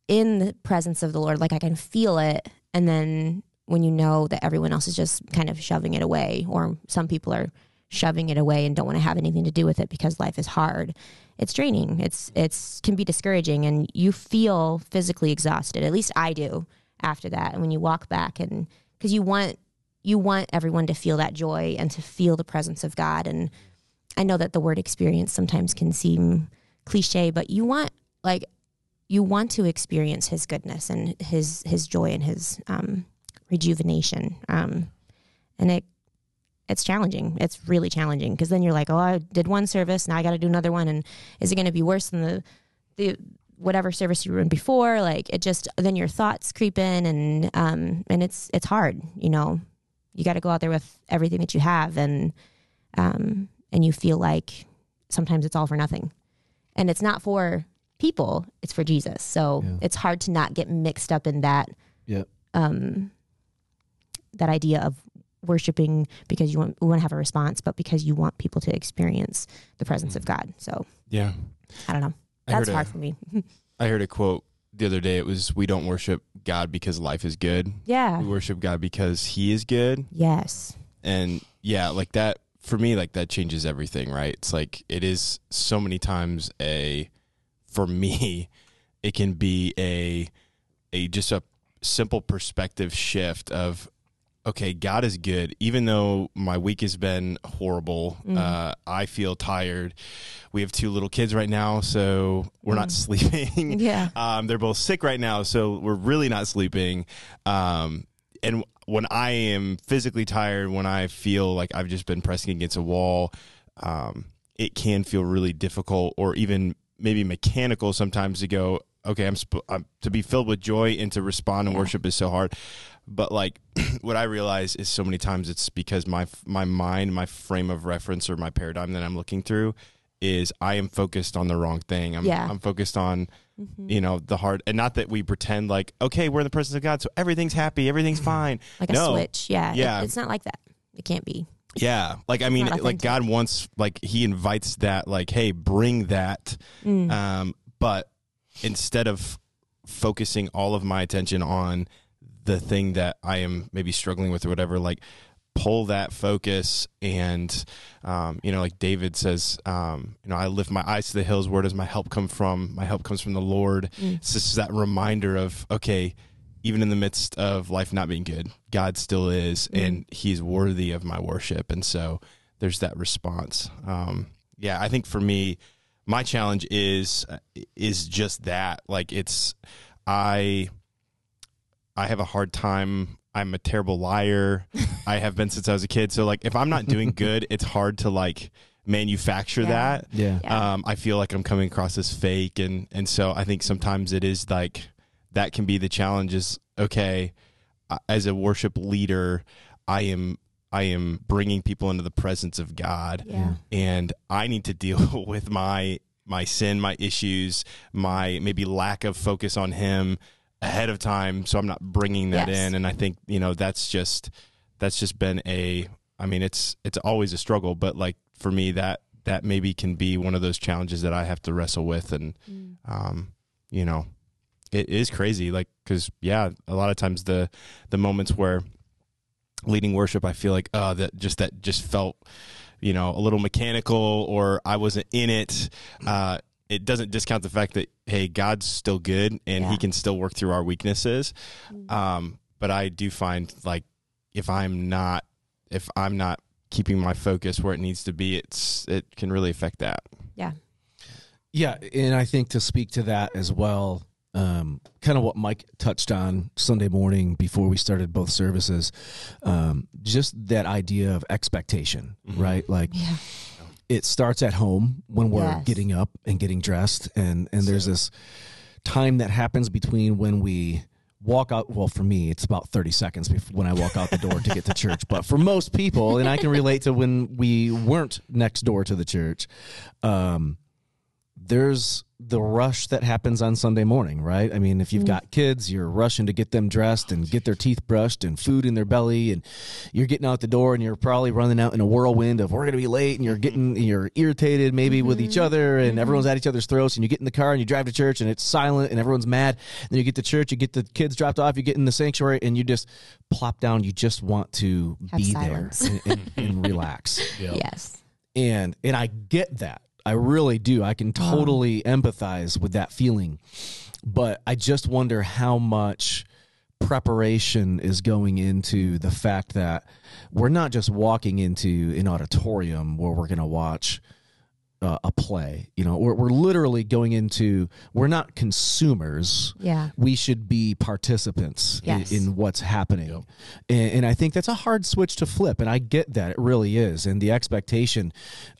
in the presence of the lord like i can feel it. And then when you know that everyone else is just kind of shoving it away or some people are shoving it away and don't want to have anything to do with it because life is hard it's draining. It's it's can be discouraging and you feel physically exhausted. At least i do after that and when you walk back and because you want you want everyone to feel that joy and to feel the presence of god. And i know that the word experience sometimes can seem cliche but you want like you want to experience his goodness and his his joy and his um rejuvenation um and it it's challenging. It's really challenging because then you're like oh i did one service now i got to do another one and is it going to be worse than the the whatever service you were in before? Like it just then your thoughts creep in and um and it's it's hard you know? You got to go out there with everything that you have and um and you feel like sometimes it's all for nothing. And it's not for people it's for jesus so Yeah. it's hard to not get mixed up in that Yeah. um that idea of worshiping because you want we want to have a response but because you want people to experience the presence of god so Yeah. i don't know that's heard a- hard for me I heard a quote the other day. It was, "We don't worship God because life is good. yeah We worship God because He is good." yes And yeah, like that for me, like that changes everything, right? It's like it is so many times a for me, it can be a a just a simple perspective shift of okay, God is good, even though my week has been horrible. Uh, I feel tired. We have two little kids right now, so we're not sleeping. Yeah. Um, they're both sick right now, so we're really not sleeping. Um, and when I am physically tired, when I feel like I've just been pressing against a wall, um, it can feel really difficult or even maybe mechanical sometimes to go, okay, I'm, sp- I'm to be filled with joy and to respond and worship is so hard. But like what I realize is so many times it's because my my mind, my frame of reference or my paradigm that I'm looking through is I am focused on the wrong thing. I'm Yeah. I'm focused on mm-hmm. you know the hard and not that we pretend like okay we're in the presence of God so everything's happy everything's mm-hmm. fine. Like a switch. Yeah. It- Yeah. it's not like that. It can't be yeah like I mean like. God wants like he invites that like hey bring that Mm. um but instead of focusing all of my attention on the thing that I am maybe struggling with or whatever like pull that focus and um, you know like david says um, you know i lift my eyes to the hills where does my help come from my help comes from the lord Mm. it's just that reminder of okay even in the midst of life not being good god still is Mm. and he's worthy of my worship and so there's that response um, yeah i think for me my challenge is is just that like it's i i have a hard time i'm a terrible liar i have been since i was a kid so like if i'm not doing good it's hard to like manufacture Yeah. that Yeah. Yeah. um, I feel like I'm coming across as fake, and and so I think sometimes it is like that can be the challenge. Is okay uh, as a worship leader, I am I am bringing people into the presence of God, Yeah. and I need to deal with my my sin, my issues, my maybe lack of focus on Him ahead of time, so I'm not bringing that Yes. in. And I think you know that's just that's just been a. I mean, it's it's always a struggle, but like for me, that that maybe can be one of those challenges that I have to wrestle with, and Mm. um, you know, it is crazy. Like, because yeah, a lot of times the the moments where leading worship, I feel like, uh, that just that just felt, you know, a little mechanical, or I wasn't in it. Uh, it doesn't discount the fact that hey, God's still good and Yeah. He can still work through our weaknesses. Mm. Um, but I do find like if I'm not if I'm not keeping my focus where it needs to be, it's it can really affect that. Yeah. Yeah, and I think to speak to that as well, um, kind of what Mike touched on Sunday morning before we started both services, um, just that idea of expectation, Mhm. right? Like Yeah. it starts at home when we're Yes. getting up and getting dressed, and and there's this time that happens between when we walk out well for me it's about 30 seconds before when i walk out the door to get to church but for most people and i can relate to when we weren't next door to the church um, there's the rush that happens on Sunday morning, right? I mean, if you've mm. got kids, you're rushing to get them dressed and get their teeth brushed and food in their belly, and you're getting out the door and you're probably running out in a whirlwind of we're going to be late, and you're getting you're irritated maybe with each mm-hmm. other, and mm-hmm. everyone's at each other's throats, and you get in the car and you drive to church and it's silent and everyone's mad. And then you get to church, you get the kids dropped off, you get in the sanctuary, and you just plop down. You just want to Have be silence. there and, and, and relax Yep. Yes. and and I get that. I really do. I can totally empathize with that feeling. But I just wonder how much preparation is going into the fact that we're not just walking into an auditorium where we're going to watch uh, a play. You know, we're, we're literally going into, we're not consumers Yeah. we should be participants in- Yes. in, what's happening. And, and I think that's a hard switch to flip. And I get that it really is. And the expectation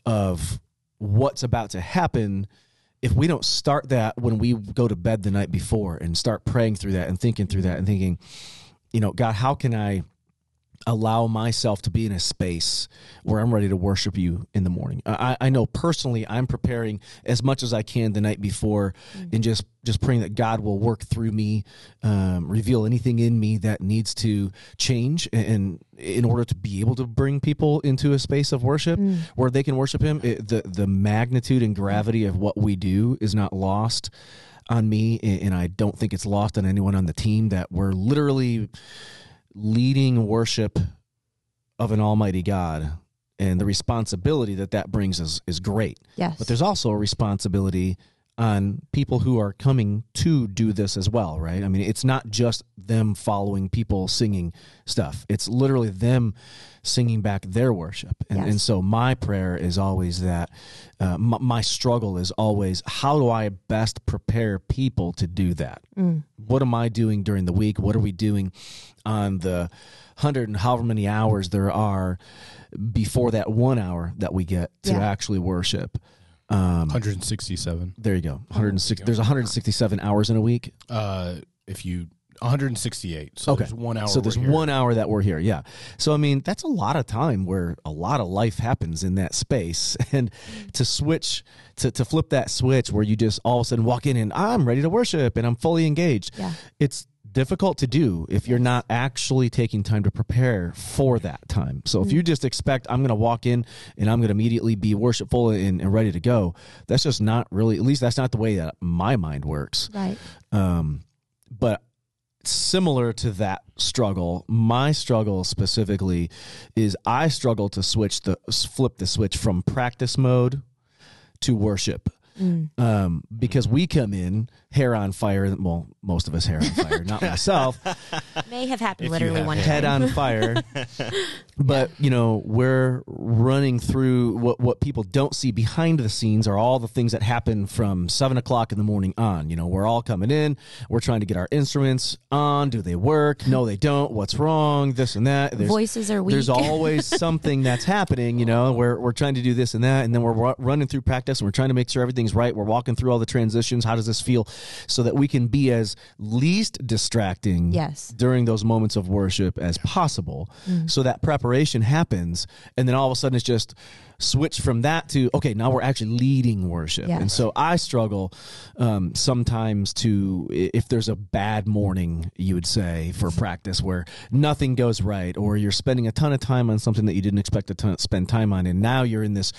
of what's about to happen, if we don't start that when we go to bed the night before and start praying through that and thinking through that and thinking, you know, God, how can I allow myself to be in a space where I'm ready to worship you in the morning. I, I know personally I'm preparing as much as I can the night before and just just praying that God will work through me, um, reveal anything in me that needs to change and in order to be able to bring people into a space of worship where they can worship him. It, the the magnitude and gravity of what we do is not lost on me and I don't think it's lost on anyone on the team that we're literally leading worship of an almighty God and the responsibility that that brings is, is great. Yes. But there's also a responsibility on people who are coming to do this as well, right? I mean, it's not just them following people singing stuff. It's literally them singing back their worship. And, Yes. and so my prayer is always that uh, my, my struggle is always how do I best prepare people to do that? Mm. What am I doing during the week? What are we doing on the hundred and however many hours there are before that one hour that we get to Yeah. actually worship? Um, 167. there you go. 106. There's 167 hours in a week. Uh, if you 168. So Okay. there's one hour. So there's here. one hour that we're here. Yeah. So I mean, that's a lot of time where a lot of life happens in that space, and to switch to to flip that switch where you just all of a sudden walk in and I'm ready to worship and I'm fully engaged. Yeah. It's difficult to do if you're not actually taking time to prepare for that time. So if you just expect I'm going to walk in and I'm going to immediately be worshipful and, and ready to go, that's just not really. At least that's not the way that my mind works. Right. Um, but similar to that struggle, my struggle specifically is I struggle to switch the flip the switch from practice mode to worship. Mm. Um, because we come in hair on fire. Well, most of us hair on fire, not myself. May have happened If literally have one head time. on fire. but you know, we're running through what what people don't see behind the scenes are all the things that happen from seven o'clock in the morning on. You know, we're all coming in. We're trying to get our instruments on. Do they work? No, they don't. What's wrong? This and that. There's, Voices are weak. there's always something that's happening. You know, we're we're trying to do this and that, and then we're running through practice and we're trying to make sure everything's right. We're walking through all the transitions. How does this feel? So that we can be as least distracting Yes. during those moments of worship as possible. So that preparation happens and then all of a sudden it's just switch from that to okay now we're actually leading worship. And so i struggle um, sometimes to if there's a bad morning you would say for practice where nothing goes right or you're spending a ton of time on something that you didn't expect to ton- spend time on and now you're in this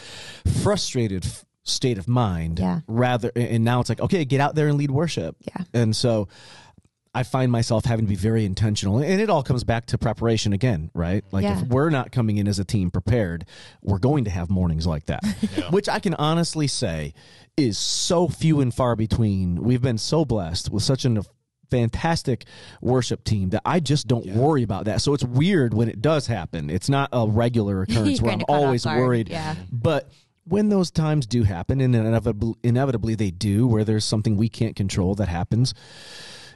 frustrated f- state of mind Yeah. rather and now it's like okay get out there and lead worship Yeah. and so I find myself having to be very intentional. And it all comes back to preparation again, right? Like Yeah. if we're not coming in as a team prepared, we're going to have mornings like that, which I can honestly say is so few and far between. We've been so blessed with such an fantastic worship team that I just don't worry about that. So it's weird when it does happen. It's not a regular occurrence where I'm kinda caught off always worried. Yeah. But when those times do happen, and inevitably, inevitably they do, where there's something we can't control that happens,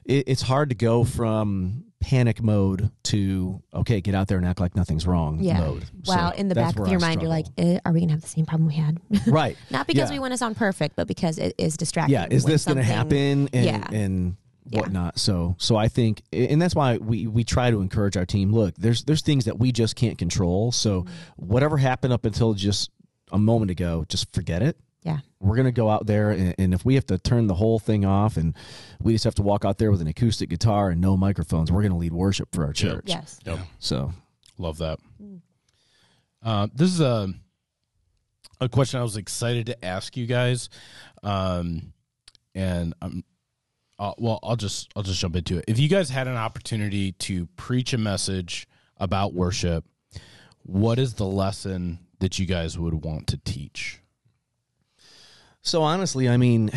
it, it's hard to go from panic mode to okay, get out there and act like nothing's wrong Yeah. mode. Wow. So in the back of your I mind, you're like, eh, are we going to have the same problem we had? right? Not because Yeah. we want to sound perfect, but because it is distracting. yeah is this going to happen and Yeah. and Yeah. whatnot so so i think and that's why we we try to encourage our team look there's there's things that we just can't control so Mm-hmm. whatever happened up until just a moment ago just forget it Yeah. we're going to go out there and, and if we have to turn the whole thing off and we just have to walk out there with an acoustic guitar and no microphones we're going to lead worship for our church Yes. Yep. so Love that. Uh, this is a a question I was excited to ask you guys, um, and I'm uh, well. I'll just I'll just jump into it. If you guys had an opportunity to preach a message about worship, what is the lesson that you guys would want to teach? So honestly, I mean,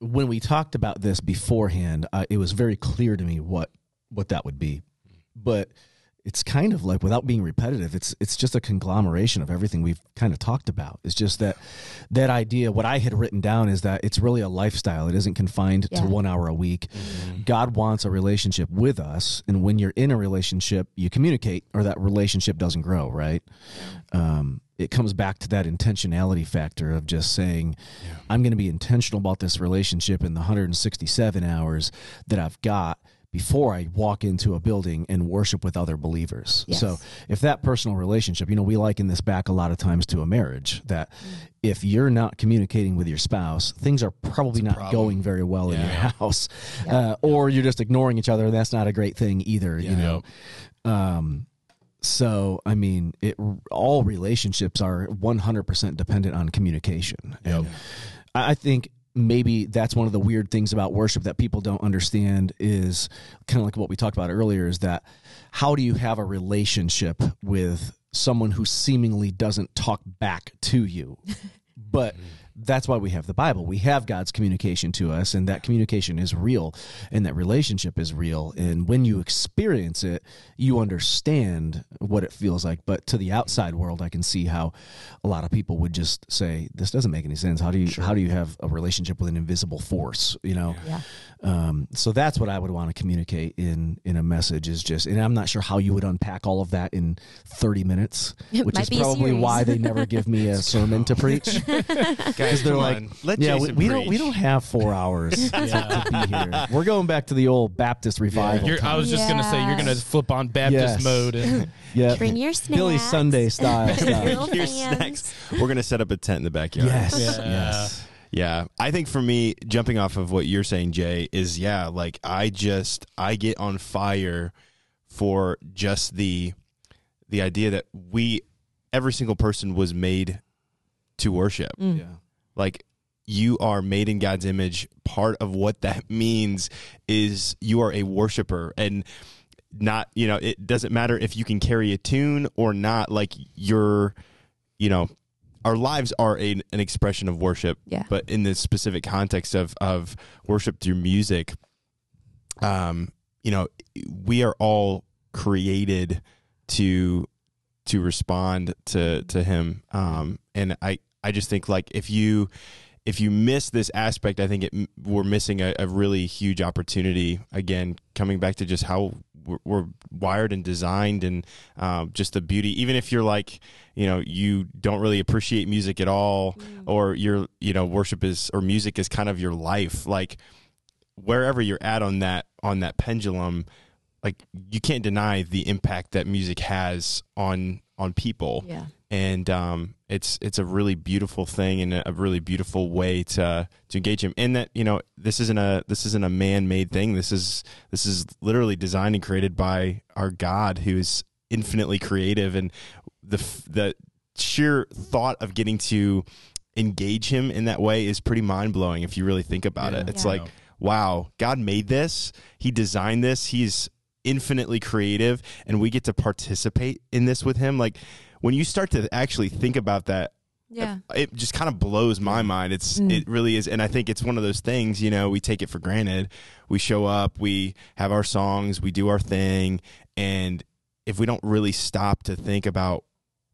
when we talked about this beforehand, uh, it was very clear to me what what that would be. But it's kind of like without being repetitive, it's it's just a conglomeration of everything we've kind of talked about. It's just that that idea. What I had written down is that it's really a lifestyle. It isn't confined Yeah. to one hour a week. God wants a relationship with us, and when you're in a relationship, you communicate, or that relationship doesn't grow. Right? um, it comes back to that intentionality factor of just saying, I'm going to be intentional about this relationship in the 167 hours that I've got before I walk into a building and worship with other believers. Yes. So if that personal relationship, you know, we liken this back a lot of times to a marriage that if you're not communicating with your spouse, things are probably not going very well in your house, uh, or you're just ignoring each other. And that's not a great thing either, you know. Um, so I mean, it all relationships are 100% dependent on communication. And I I think maybe that's one of the weird things about worship that people don't understand is kind of like what we talked about earlier is that how do you have a relationship with someone who seemingly doesn't talk back to you? But that's why we have the Bible. We have God's communication to us, and that communication is real, and that relationship is real. And when you experience it, you understand what it feels like. But to the outside world, I can see how a lot of people would just say, "This doesn't make any sense. How do you how do you have a relationship with an invisible force?" You know. Yeah. Um, so that's what I would want to communicate in in a message is just, and I'm not sure how you would unpack all of that in 30 minutes, It which is probably why they never give me a sermon to preach Guys, they're like, let yeah, we, Jason we don't we preach. don't have four hours to, to be here. We're going back to the old Baptist revival. You're, I was just gonna say you're gonna flip on Baptist Yes. mode and yeah, Bring your snacks. Billy. Sunday style stuff. Little Your fans. snacks. We're gonna set up a tent in the backyard. Yes, Yeah. yes. Yeah, I think for me, jumping off of what you're saying, Jay, is yeah, like I just I get on fire for just the the idea that we every single person was made to worship. Mm. Yeah. Like you are made in God's image, part of what that means is you are a worshiper and not, you know, it doesn't matter if you can carry a tune or not, like you're, you know, our lives are a, an expression of worship, Yeah. but in this specific context of, of worship through music, um, you know, we are all created to to respond to to him. Um and i i just think like if you if you miss this aspect i think it we're missing a, a really huge opportunity. Again coming back to just how we're, we're wired and designed and um, just the beauty. Even if you're like you know you don't really appreciate music at all or you're you know worship is or music is kind of your life like wherever you're at on that on that pendulum like you can't deny the impact that music has on on people Yeah. and um, it's it's a really beautiful thing and a, a really beautiful way to to engage him. And that you know this isn't a this isn't a man made thing. This is this is literally designed and created by our God, who is infinitely creative. And the the sheer thought of getting to engage him in that way is pretty mind blowing if you really think about it. It's Yeah. like wow, God made this. He designed this. He's infinitely creative and we get to participate in this with him like when you start to actually think about that Yeah. it just kind of blows my mind it's it really is and i think it's one of those things you know we take it for granted we show up we have our songs we do our thing and if we don't really stop to think about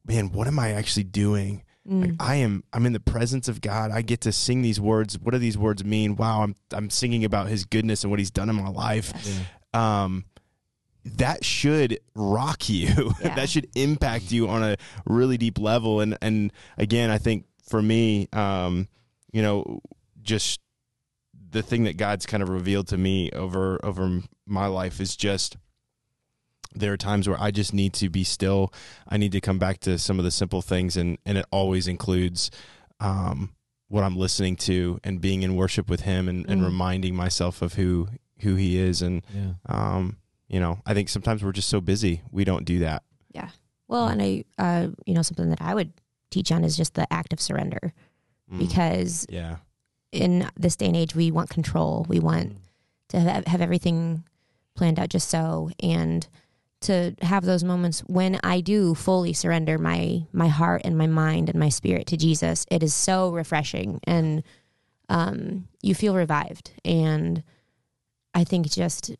man what am i actually doing like Mm. I am I'm in the presence of God. I get to sing these words. What do these words mean? Wow, I'm I'm singing about his goodness and what he's done in my life. Um that should rock you. Yeah. that should impact you on a really deep level and and again, I think for me um you know just the thing that God's kind of revealed to me over over my life is just there are times where I just need to be still. I need to come back to some of the simple things, and and it always includes um, what I'm listening to and being in worship with Him, and, and Mm. reminding myself of who who He is. And Yeah. um, you know, I think sometimes we're just so busy we don't do that. Yeah. Well, and I, uh, you know, something that I would teach on is just the act of surrender Mm. because yeah, in this day and age, we want control. We want Mm. to have, have everything planned out just so, and to have those moments when I do fully surrender my my heart and my mind and my spirit to Jesus. It is so refreshing, and um, you feel revived. And I think just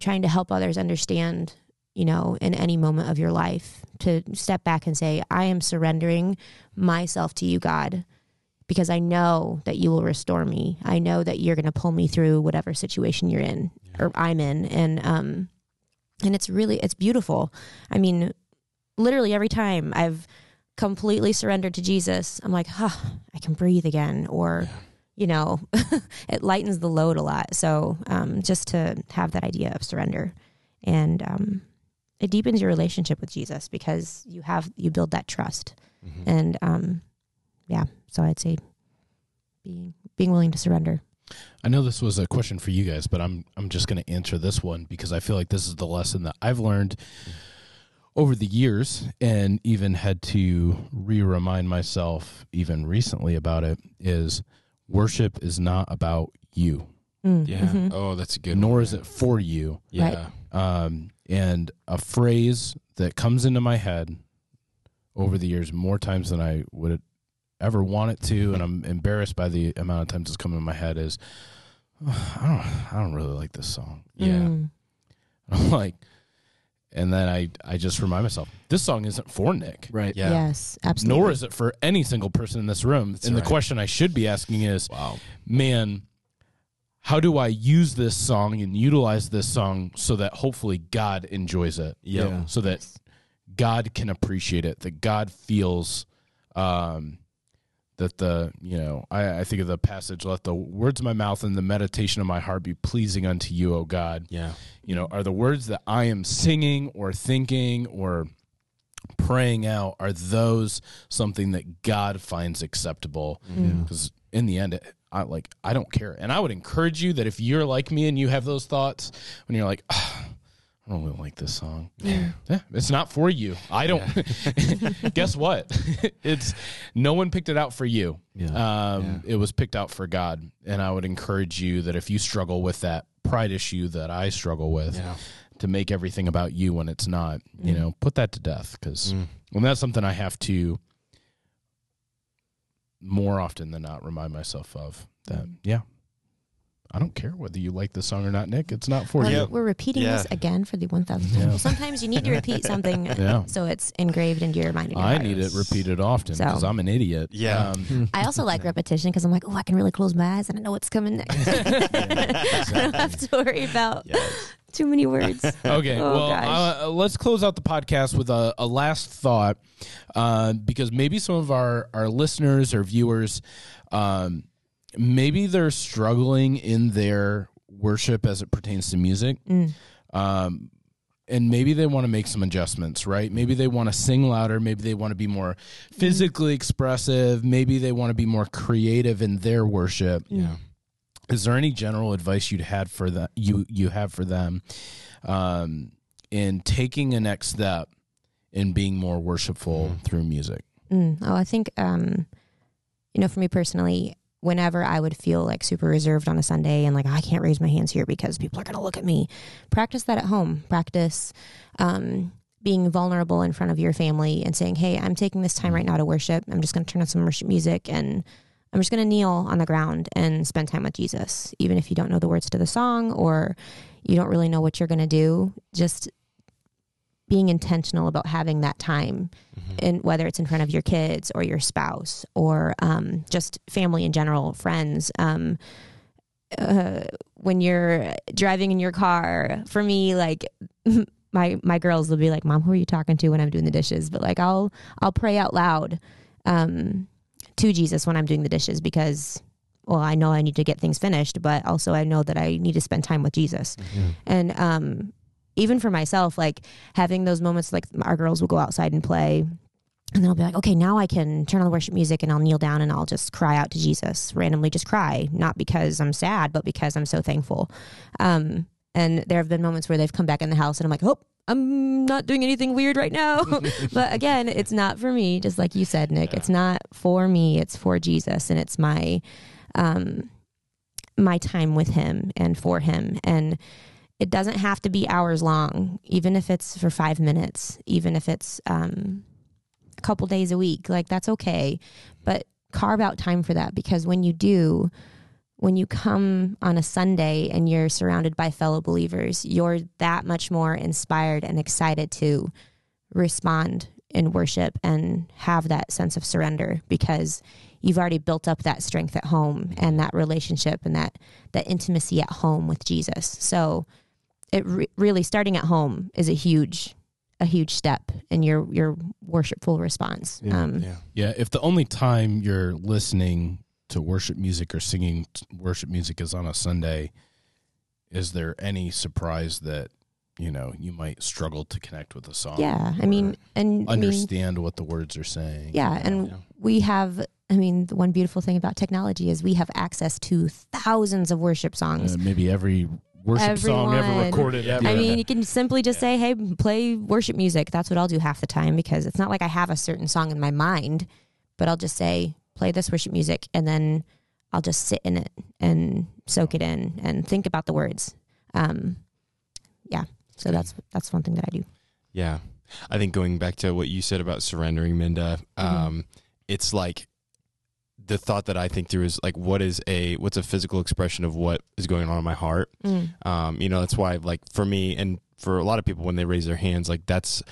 trying to help others understand, you know, in any moment of your life, to step back and say, "I am surrendering myself to you, God." because I know that you will restore me. I know that you're going to pull me through whatever situation you're in or I'm in, and um, and it's really it's beautiful. I mean, literally every time I've completely surrendered to Jesus, I'm like, huh, I can breathe again, or you know, it lightens the load a lot. So um, just to have that idea of surrender, and um, it deepens your relationship with Jesus because you have you build that trust, Mhm. and um, yeah. So I'd say being being willing to surrender. I know this was a question for you guys, but I'm I'm just going to answer this one because I feel like this is the lesson that I've learned over the years and even had to re-remind myself even recently about it is worship is not about you Mm, yeah. mhm. Oh, that's a good. nor one. is it for you Yeah, um, and a phrase that comes into my head over the years more times than I would ever want it to, and I'm embarrassed by the amount of times it's come in my head is, "Oh, I don't, I don't really like this song. yeah, Mm. I'm like, and then I, I just remind myself, this song isn't for Nik, Right. yeah. Yes, absolutely. nor is it for any single person in this room. and the question I should be asking is, Wow. man, how do I use this song and utilize this song so that hopefully God enjoys it? Yep. Yeah. So that God can appreciate it, that God feels um, that the, you know, I, I think of the passage, let the words of my mouth and the meditation of my heart be pleasing unto you, O God. Yeah. You know, are the words that I am singing or thinking or praying out, are those something that God finds acceptable? Because in the end it, i like i don't care and i would encourage you that if you're like me and you have those thoughts when you're like "Ah, i I don't really like this song. Yeah, it's not for you. I don't. guess what? it's no one picked it out for you. Yeah. Um, It was picked out for God, and I would encourage you that if you struggle with that pride issue that I struggle with, Yeah. to make everything about you when it's not, you know, put that to death because, Mm. and that's something I have to more often than not remind myself of. That yeah, I don't care whether you like the song or not, Nik. It's not for Well, you. We're repeating Yeah. this again for the 1000th Yeah. time. Sometimes you need to repeat something Yeah. so it's engraved into your mind. Your I heart. need it repeated often So- because I'm an idiot. Yeah. Um, I also like repetition because I'm like, oh, I can really close my eyes and I know what's coming next. I don't have to worry about too many words. okay, Oh, well, uh, let's close out the podcast with a, a last thought, uh, because maybe some of our our listeners or viewers, um, maybe they're struggling in their worship as it pertains to music. Um, and maybe they want to make some adjustments, right? Maybe they want to sing louder. Maybe they want to be more physically expressive. Maybe they want to be more creative in their worship. Yeah. Is there any general advice you'd had for that you you have for them um, in taking a next step in being more worshipful through music? Mm. Oh, I think, um, you know, for me personally, whenever I would feel like super reserved on a Sunday and like I can't raise my hands here because people are going to look at me, practice that at home. Practice um, being vulnerable in front of your family and saying, "Hey, I'm taking this time right now to worship. I'm just going to turn on some worship music and." I'm just going to kneel on the ground and spend time with Jesus, even if you don't know the words to the song or you don't really know what you're going to do. Just being intentional about having that time and whether it's in front of your kids or your spouse or um, just family in general, friends. Um, uh, when you're driving in your car, for me, like my my girls will be like, "Mom, who are you talking to?" When I'm doing the dishes, but like I'll I'll pray out loud um, to Jesus when I'm doing the dishes because. Well, I know I need to get things finished, but also I know that I need to spend time with Jesus. And um, even for myself, like having those moments, like our girls will go outside and play, and then I'll be like, okay, now I can turn on the worship music and I'll kneel down and I'll just cry out to Jesus, randomly just cry, not because I'm sad, but because I'm so thankful. Um, and there have been moments where they've come back in the house and I'm like, oh, I'm not doing anything weird right now. but again, it's not for me, just like you said, Nik. It's not for me, it's for Jesus. And it's my um my time with him and for him. And it doesn't have to be hours long, even if it's for five minutes, even if it's um a couple days a week, like that's okay. But carve out time for that because when you do, when you come on a Sunday and you're surrounded by fellow believers, you're that much more inspired and excited to respond in worship and have that sense of surrender because you've already built up that strength at home and that relationship and that that intimacy at home with Jesus. So it re- really starting at home is a huge a huge step in your your worshipful response. um, Yeah. Yeah, if the only time you're listening to worship music or singing worship music is on a Sunday, is there any surprise that you know you might struggle to connect with a song? yeah, I mean, and I mean, understand what the words are saying. Yeah, and Yeah. we have. I mean, the one beautiful thing about technology is we have access to thousands of worship songs. Uh, maybe every worship song ever recorded ever. I mean, you can simply just say, "Hey, play worship music." That's what I'll do half the time because it's not like I have a certain song in my mind, but I'll just say, "Play this worship music," and then I'll just sit in it and soak it in and think about the words. Um, yeah, so that's that's one thing that I do. Yeah. I think going back to what you said about surrendering, Minda, um, it's like the thought that I think through is like, what is a, what's a physical expression of what is going on in my heart? Um, you know, that's why like for me and for a lot of people when they raise their hands, like that's,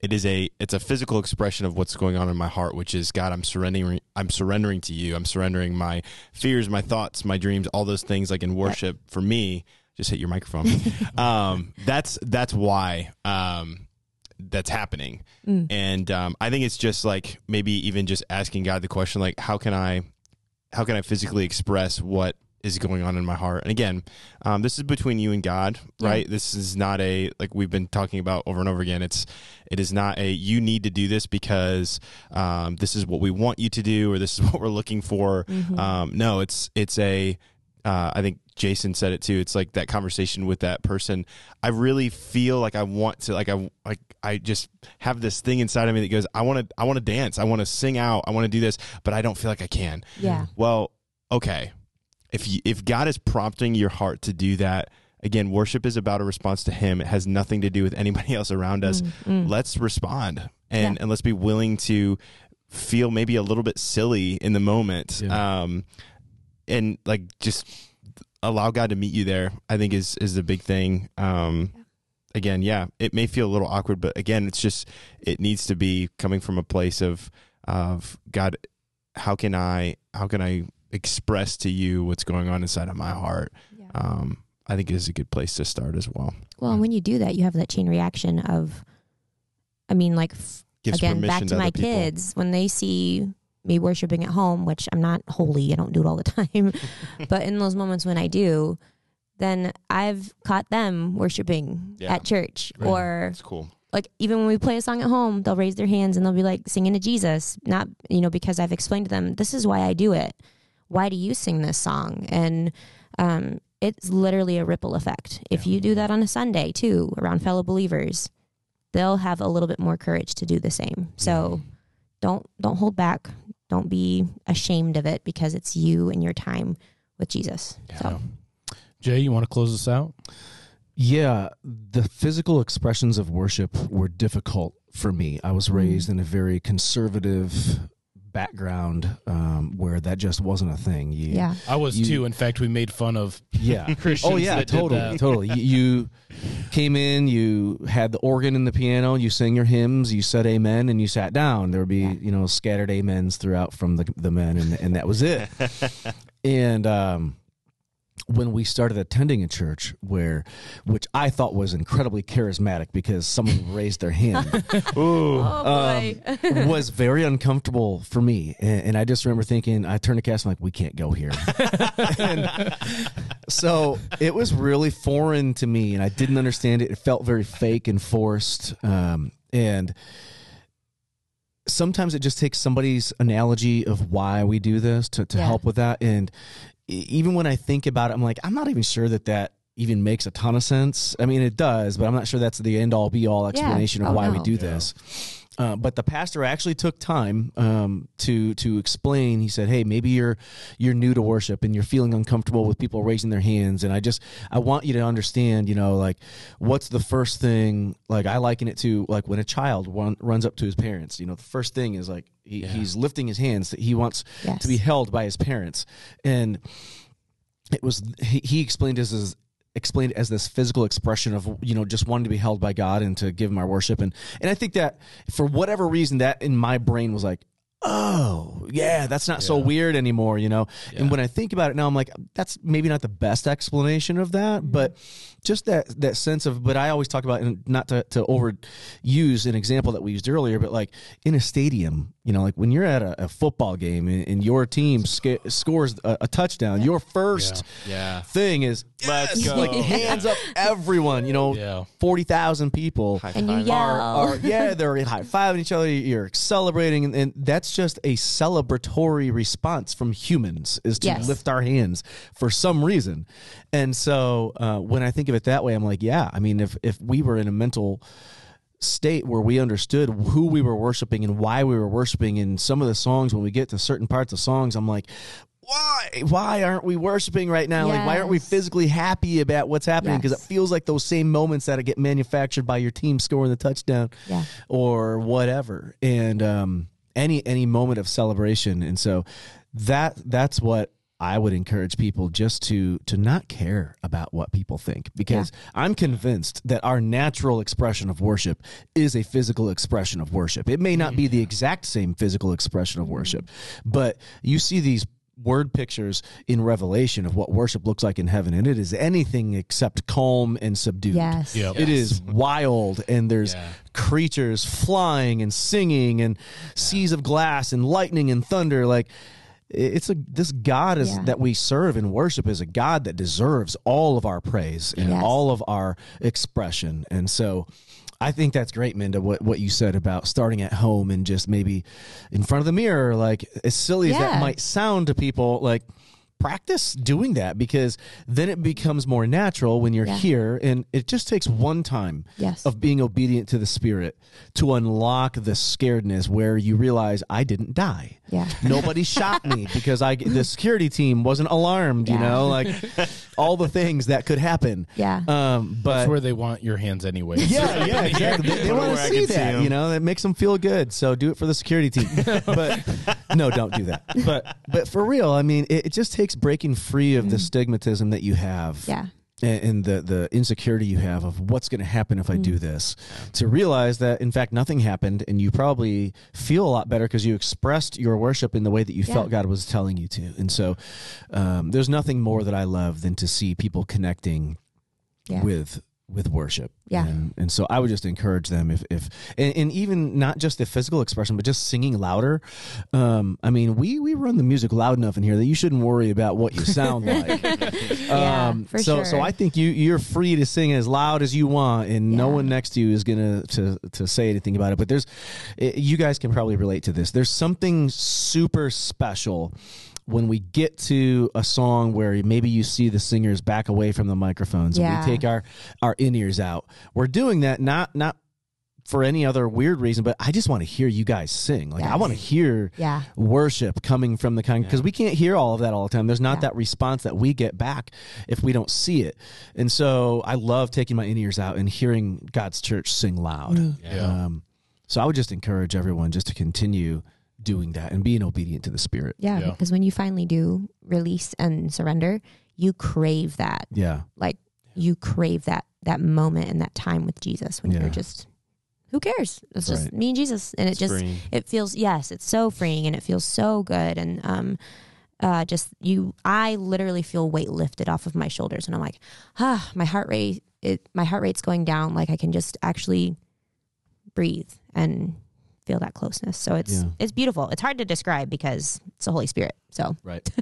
it is a, it's a physical expression of what's going on in my heart, which is God, I'm surrendering, I'm surrendering to you. I'm surrendering my fears, my thoughts, my dreams, all those things like in worship for me, just hit your microphone. um, that's, that's why, um, that's happening. And um, I think it's just like maybe even just asking God the question, like, how can I, how can I physically express what is going on in my heart? And again, um, this is between you and God, Yeah. right? This is not a like we've been talking about over and over again. It's it is not a you need to do this because um, this is what we want you to do or this is what we're looking for. Um, no, it's it's a uh, I think Jason said it too. It's like that conversation with that person. I really feel like I want to like I like I just have this thing inside of me that goes, I want to I want to dance, I want to sing out, I want to do this, but I don't feel like I can. Yeah. Well, okay. If you, if God is prompting your heart to do that, again, worship is about a response to Him. It has nothing to do with anybody else around us. Mm, Let's respond and Yeah. and let's be willing to feel maybe a little bit silly in the moment. Yeah. Um, and like just allow God to meet you there. I think is is the big thing. Um, again, yeah, it may feel a little awkward, but again, it's just it needs to be coming from a place of of God. How can I how can I express to you what's going on inside of my heart? Yeah. Um, I think it is a good place to start as well. Well, and when you do that, you have that chain reaction of, I mean, like again, back to, other my people. kids when they see me worshiping at home, which I'm not holy, I don't do it all the time, but in those moments when I do, then I've caught them worshiping Yeah. at church Right. or It's cool. like even when we play a song at home, they'll raise their hands and they'll be like singing to Jesus, not you know because I've explained to them this is why I do it. Why do you sing this song? And um, it's literally a ripple effect. If you do that on a Sunday too, around fellow believers, they'll have a little bit more courage to do the same. So don't don't hold back. Don't be ashamed of it because it's you and your time with Jesus. So Jay, you want to close this out? Yeah, the physical expressions of worship were difficult for me. I was raised in a very conservative background um, where that just wasn't a thing. You, yeah. I was You- too. In fact, we made fun of yeah. Christians. Oh yeah, that did totally, that. totally. You, you came in, you had the organ and the piano, you sang your hymns, you said amen, and you sat down. There would be you know scattered amens throughout from the the men, and and that was it. and um, when we started attending a church where, which I thought was incredibly charismatic because someone raised their hand, Ooh. Oh boy. was very uncomfortable for me. And, and I just remember thinking, I turned to Cass, I'm like, we can't go here. And so it was really foreign to me, and I didn't understand it. It felt very fake and forced. Um, and sometimes it just takes somebody's analogy of why we do this to, to Yeah. help with that. And even when I think about it, I'm like, I'm not even sure that that even makes a ton of sense. I mean, it does, but I'm not sure that's the end all be all explanation of Oh, why we no. do this. Uh, but the pastor actually took time um, to to explain. He said, "Hey, maybe you're you're new to worship and you're feeling uncomfortable with people raising their hands. And I just I want you to understand, you know, like what's the first thing? Like I liken it to like when a child run, runs up to his parents. You know, the first thing is like he, he's lifting his hands. That he wants Yes. to be held by his parents, and it was he, he explained this as explained as this physical expression of you know just wanting to be held by God and to give my worship. And and I think that for whatever reason that in my brain was like oh yeah that's not so weird anymore you know? And when I think about it now I'm like that's maybe not the best explanation of that mm-hmm. but just that that sense of but I always talk about and not to, to overuse an example that we used earlier but like in a stadium you know like when you're at a, a football game and, and your team sca- scores a, a touchdown your first Yeah. thing is Let's yes, go. like hands up everyone you know Yeah. 40,000 people High And you five. yell. are, are yeah they're high fiving each other you're celebrating and, and that's just a celebratory response from humans is to Yes. lift our hands for some reason and so uh, when I think of it that way I'm like yeah I mean if if we were in a mental state where we understood who we were worshiping and why we were worshiping in some of the songs when we get to certain parts of songs I'm like why why aren't we worshiping right now? Like why aren't we physically happy about what's happening? Because Yes. it feels like those same moments that get manufactured by your team scoring the touchdown Yeah. or whatever. And um any any moment of celebration. And so that that's what I would encourage people just to to not care about what people think because I'm convinced that our natural expression of worship is a physical expression of worship. It may not be the exact same physical expression of worship, but you see these word pictures in Revelation of what worship looks like in heaven and it is anything except calm and subdued. Yes. Yep. It is wild, and there's Yeah. creatures flying and singing, and seas of glass and lightning and thunder. Like it's a this God is Yeah. that we serve and worship is a God that deserves all of our praise and Yes. all of our expression. And so, I think that's great, Minda. What what you said about starting at home and just maybe in front of the mirror, like as silly as that might sound to people, like practice doing that because then it becomes more natural when you're Yeah. here and it just takes one time Yes. of being obedient to the spirit to unlock the scaredness where you realize I didn't die. Yeah. Nobody shot me because I the security team wasn't alarmed, you know, like all the things that could happen. Yeah. Um but That's where they want your hands anyway. yeah, yeah, exactly. They, Put 'em want to see that. see you know. That makes them feel good. So do it for the security team. but no, don't do that. But but for real, I mean, it, it just takes breaking free of the stigmatism that you have, Yeah. And, and the the insecurity you have of what's going to happen if I do this. To realize that in fact nothing happened, and you probably feel a lot better because you expressed your worship in the way that you Yeah. felt God was telling you to. And so, um, there's nothing more that I love than to see people connecting Yeah. with with worship. Yeah. And, and so I would just encourage them if, if and, and even not just the physical expression, but just singing louder. Um, I mean, we, we run the music loud enough in here that you shouldn't worry about what you sound like. Yeah, um, for so, sure. so I think you, you're free to sing as loud as you want and no one next to you is going to, to, to say anything about it. But there's, eh, you guys can probably relate to this. There's something super special when we get to a song where maybe you see the singers back away from the microphones Yeah. and we take our our in ears out. We're doing that not not for any other weird reason, but I just want to hear you guys sing. Like I want to hear Yeah. worship coming from the kind because we can't hear all of that all the time. There's not Yeah. that response that we get back if we don't see it. And so I love taking my in ears out and hearing God's church sing loud. Yeah. Um, so I would just encourage everyone just to continue doing that and being obedient to the Spirit. Yeah. Yeah. Because when you finally do release and surrender, you crave that. Yeah. Like you crave that that moment and that time with Jesus when Yeah. you're just who cares? It's just me and Jesus. And it It's just freeing. it feels yes, it's so freeing and it feels so good and um uh just you I literally feel weight lifted off of my shoulders and I'm like, ah, my heart rate it my heart rate's going down like I can just actually breathe and feel that closeness. So it's Yeah. it's beautiful. It's hard to describe because it's the Holy Spirit. So Right.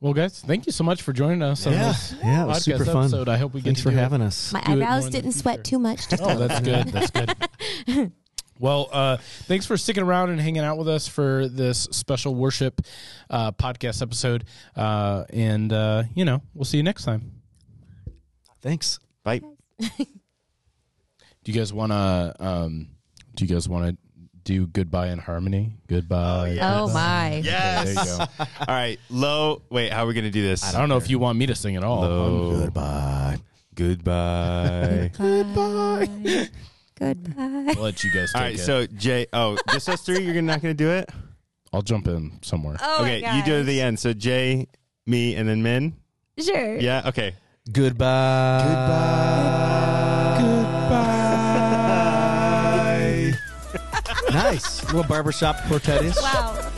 Well, guys, thank you so much for joining us on Yeah. this Yeah, it was podcast super fun. episode. I hope we get Thanks to for do it. having us. my Do eyebrows didn't sweat too much. Just Oh, that's good. That's good. Well, uh, thanks for sticking around and hanging out with us for this special worship uh, podcast episode. Uh, and, uh, you know, we'll see you next time. Thanks. Bye. Do you guys want to, um, do you guys want to do goodbye in harmony? Goodbye. Oh, yeah. Oh my. Yes. there you go. All right. Low. Wait, how are we going to do this? I don't know if you want me to sing at all. Low. Goodbye. Goodbye. Goodbye. Goodbye. I'll let you guys take All right. it. So, Jay, oh, just us three? You're not going to do it? I'll jump in somewhere. Oh okay. You do it at the end. So, Jay, me, and then Min? Sure. Yeah. Okay. Goodbye. Goodbye. Nice. Little barbershop quartet is. Wow.